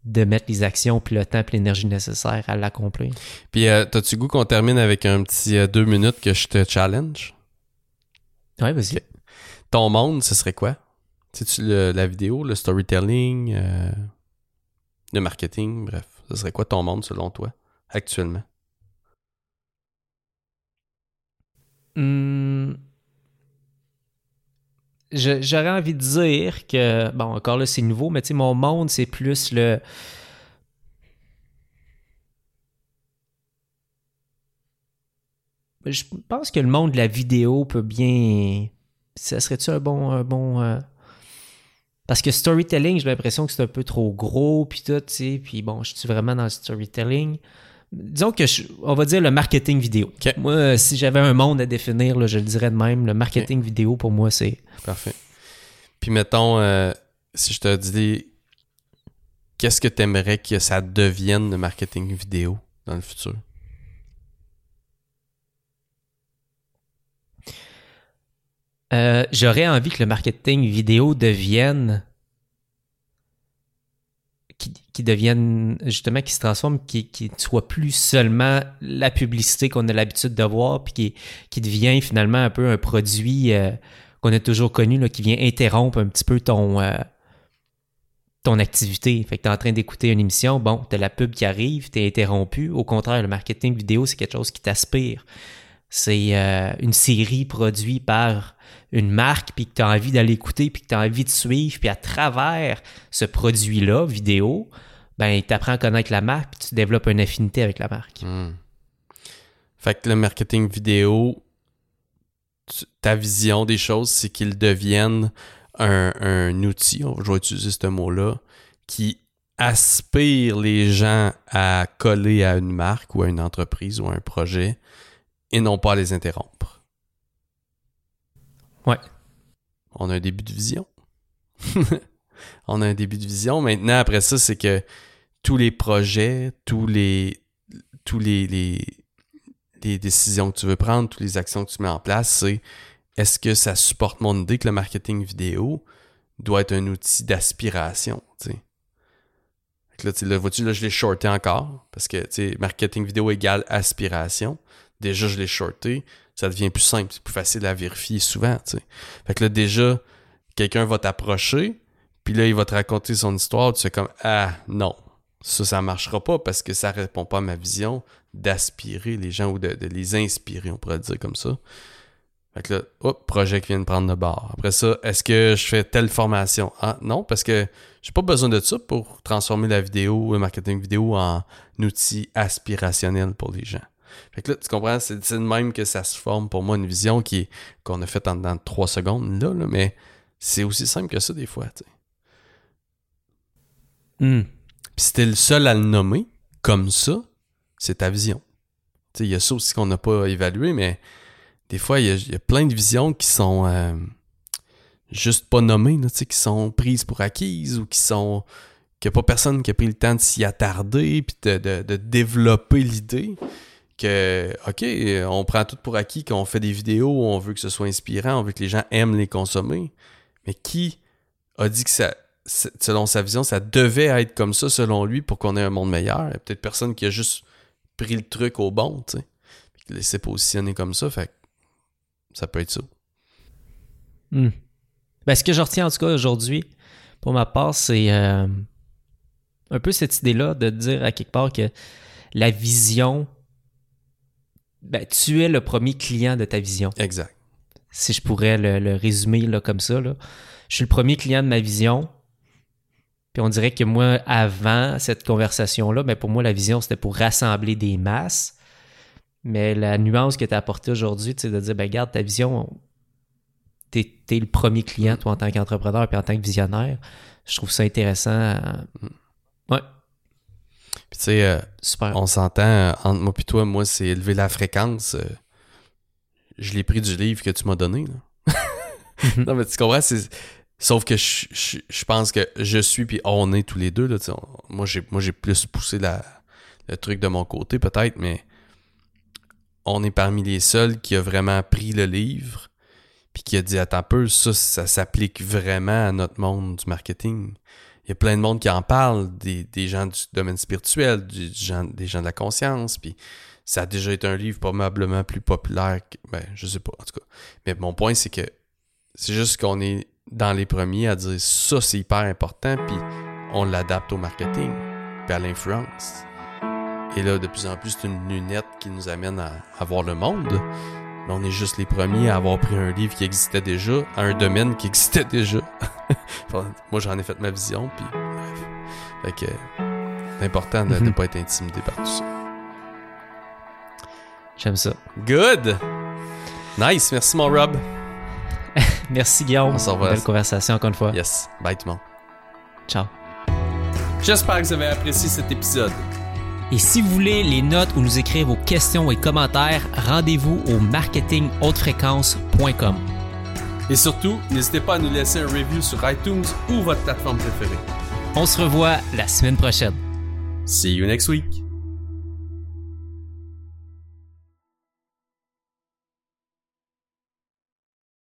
de mettre les actions, puis le temps, et l'énergie nécessaire à l'accomplir. Puis, euh, t'as-tu goût qu'on termine avec un petit euh, deux minutes que je te challenge? Ouais, vas-y. Ton monde, ce serait quoi? C'est-tu la vidéo, le storytelling? Euh, de marketing, bref. Ce serait quoi ton monde selon toi, actuellement? Hmm. J'aurais envie de dire que, bon, encore là, c'est nouveau, mais tu sais, mon monde, c'est plus le. Je pense que le monde de la vidéo peut bien. Ça serait-tu un bon. Un bon euh, parce que storytelling, j'ai l'impression que c'est un peu trop gros, puis tout, tu sais. Puis bon, je suis vraiment dans le storytelling. Disons que, on va dire le marketing vidéo. Moi, si j'avais un monde à définir, je le dirais de même. Le marketing vidéo, pour moi, c'est... Parfait. Puis mettons, euh, si je te dis, qu'est-ce que tu aimerais que ça devienne le marketing vidéo dans le futur? Euh, j'aurais envie que le marketing vidéo devienne qui, devienne justement qui se transforme, qui, qui soit plus seulement la publicité qu'on a l'habitude de voir, puis qui, devient finalement un peu un produit euh, qu'on a toujours connu, là, qui vient interrompre un petit peu ton, euh, ton activité. Fait que tu es en train d'écouter une émission, bon, tu as la pub qui arrive, tu es interrompu. Au contraire, le marketing vidéo, c'est quelque chose qui t'aspire. C'est une série produite par une marque, puis que tu as envie d'aller écouter, puis que tu as envie de suivre, puis à travers ce produit-là, vidéo, ben, tu apprends à connaître la marque, puis tu développes une affinité avec la marque. Hmm. Fait que le marketing vidéo, ta vision des choses, c'est qu'il devienne un, un, outil, je vais utiliser ce mot-là, qui aspire les gens à coller à une marque ou à une entreprise ou à un projet et non pas à les interrompre. Ouais. On a un début de vision. on a un début de vision. Maintenant, après ça, c'est que tous les projets, tous les, tous les, les, décisions que tu veux prendre, toutes les actions que tu mets en place, c'est est-ce que ça supporte mon idée que le marketing vidéo doit être un outil d'aspiration, tu sais? Là, là, vois-tu, là, je l'ai shorté encore, parce que, tu sais, marketing vidéo égale aspiration. Déjà, je l'ai shorté, ça devient plus simple, c'est plus facile à vérifier souvent, tu sais. Fait que là, déjà, quelqu'un va t'approcher, puis là, il va te raconter son histoire, tu fais comme, ah, non, ça, ça marchera pas parce que ça répond pas à ma vision d'aspirer les gens ou de, les inspirer, on pourrait dire comme ça. Fait que là, hop, projet qui vient de prendre le bord. Après ça, est-ce que je fais telle formation? Ah, non, parce que j'ai pas besoin de ça pour transformer la vidéo, le marketing vidéo en outil aspirationnel pour les gens. Fait que là, tu comprends, c'est de même que ça se forme pour moi une vision qui qu'on a faite en dans trois secondes là, mais c'est aussi simple que ça des fois, tu sais. Hmm. Puis si t'es le seul à le nommer comme ça, c'est ta vision. Il y a ça aussi qu'on n'a pas évalué, mais des fois, il y, a plein de visions qui sont euh, juste pas nommées, qui sont prises pour acquises ou qui sont. qu'il n'y a pas personne qui a pris le temps de s'y attarder puis de, développer l'idée que, OK, on prend tout pour acquis, qu'on fait des vidéos, on veut que ce soit inspirant, on veut que les gens aiment les consommer. Mais qui a dit que ça, selon sa vision, ça devait être comme ça selon lui pour qu'on ait un monde meilleur? Peut-être personne qui a juste pris le truc au bon, tu sais, puis qui s'est positionner comme ça, fait ça peut être ça. Hmm. Ben, ce que je retiens en tout cas aujourd'hui, pour ma part, c'est euh, un peu cette idée-là de dire à quelque part que la vision, ben, tu es le premier client de ta vision. Exact. Si je pourrais le, résumer là, comme ça, là. je suis le premier client de ma vision. Puis on dirait que moi, avant cette conversation-là, ben pour moi, la vision, c'était pour rassembler des masses. Mais la nuance que tu as apportée aujourd'hui, c'est de dire, ben garde ta vision, tu es, le premier client, toi, en tant qu'entrepreneur et en tant que visionnaire. Je trouve ça intéressant. Mm. Ouais. Puis tu sais, euh, on s'entend euh, entre moi et toi, moi, c'est élever la fréquence. Euh, je l'ai pris du livre que tu m'as donné. non, mais tu comprends, Sauf que je, pense que je suis puis on est tous les deux. Là, moi, j'ai, moi, j'ai plus poussé la, le truc de mon côté, peut-être, mais on est parmi les seuls qui a vraiment pris le livre puis qui a dit attends un peu, ça, ça s'applique vraiment à notre monde du marketing. Il y a plein de monde qui en parle, des, gens du domaine spirituel, du, des gens de la conscience, puis ça a déjà été un livre probablement plus populaire que, ben, je sais pas, en tout cas. Mais mon point, c'est que c'est juste qu'on est dans les premiers à dire ça, c'est hyper important, puis on l'adapte au marketing, puis à l'influence. Et là, de plus en plus, c'est une lunette qui nous amène à, voir le monde. Mais on est juste les premiers à avoir pris un livre qui existait déjà, à un domaine qui existait déjà. moi, j'en ai fait ma vision, puis bref. Fait que c'est important de ne mhm. pas être intimidé par tout ça. J'aime ça. Good! Nice, merci mon Rob. merci Guillaume. On se revoit. Belle conversation encore une fois. Yes. Bye tout le monde. Ciao. J'espère que vous avez apprécié cet épisode. Et si vous voulez les notes ou nous écrire vos questions et commentaires, rendez-vous au marketinghautefréquence.com. Et surtout, n'hésitez pas à nous laisser un review sur iTunes ou votre plateforme préférée. On se revoit la semaine prochaine. See you next week.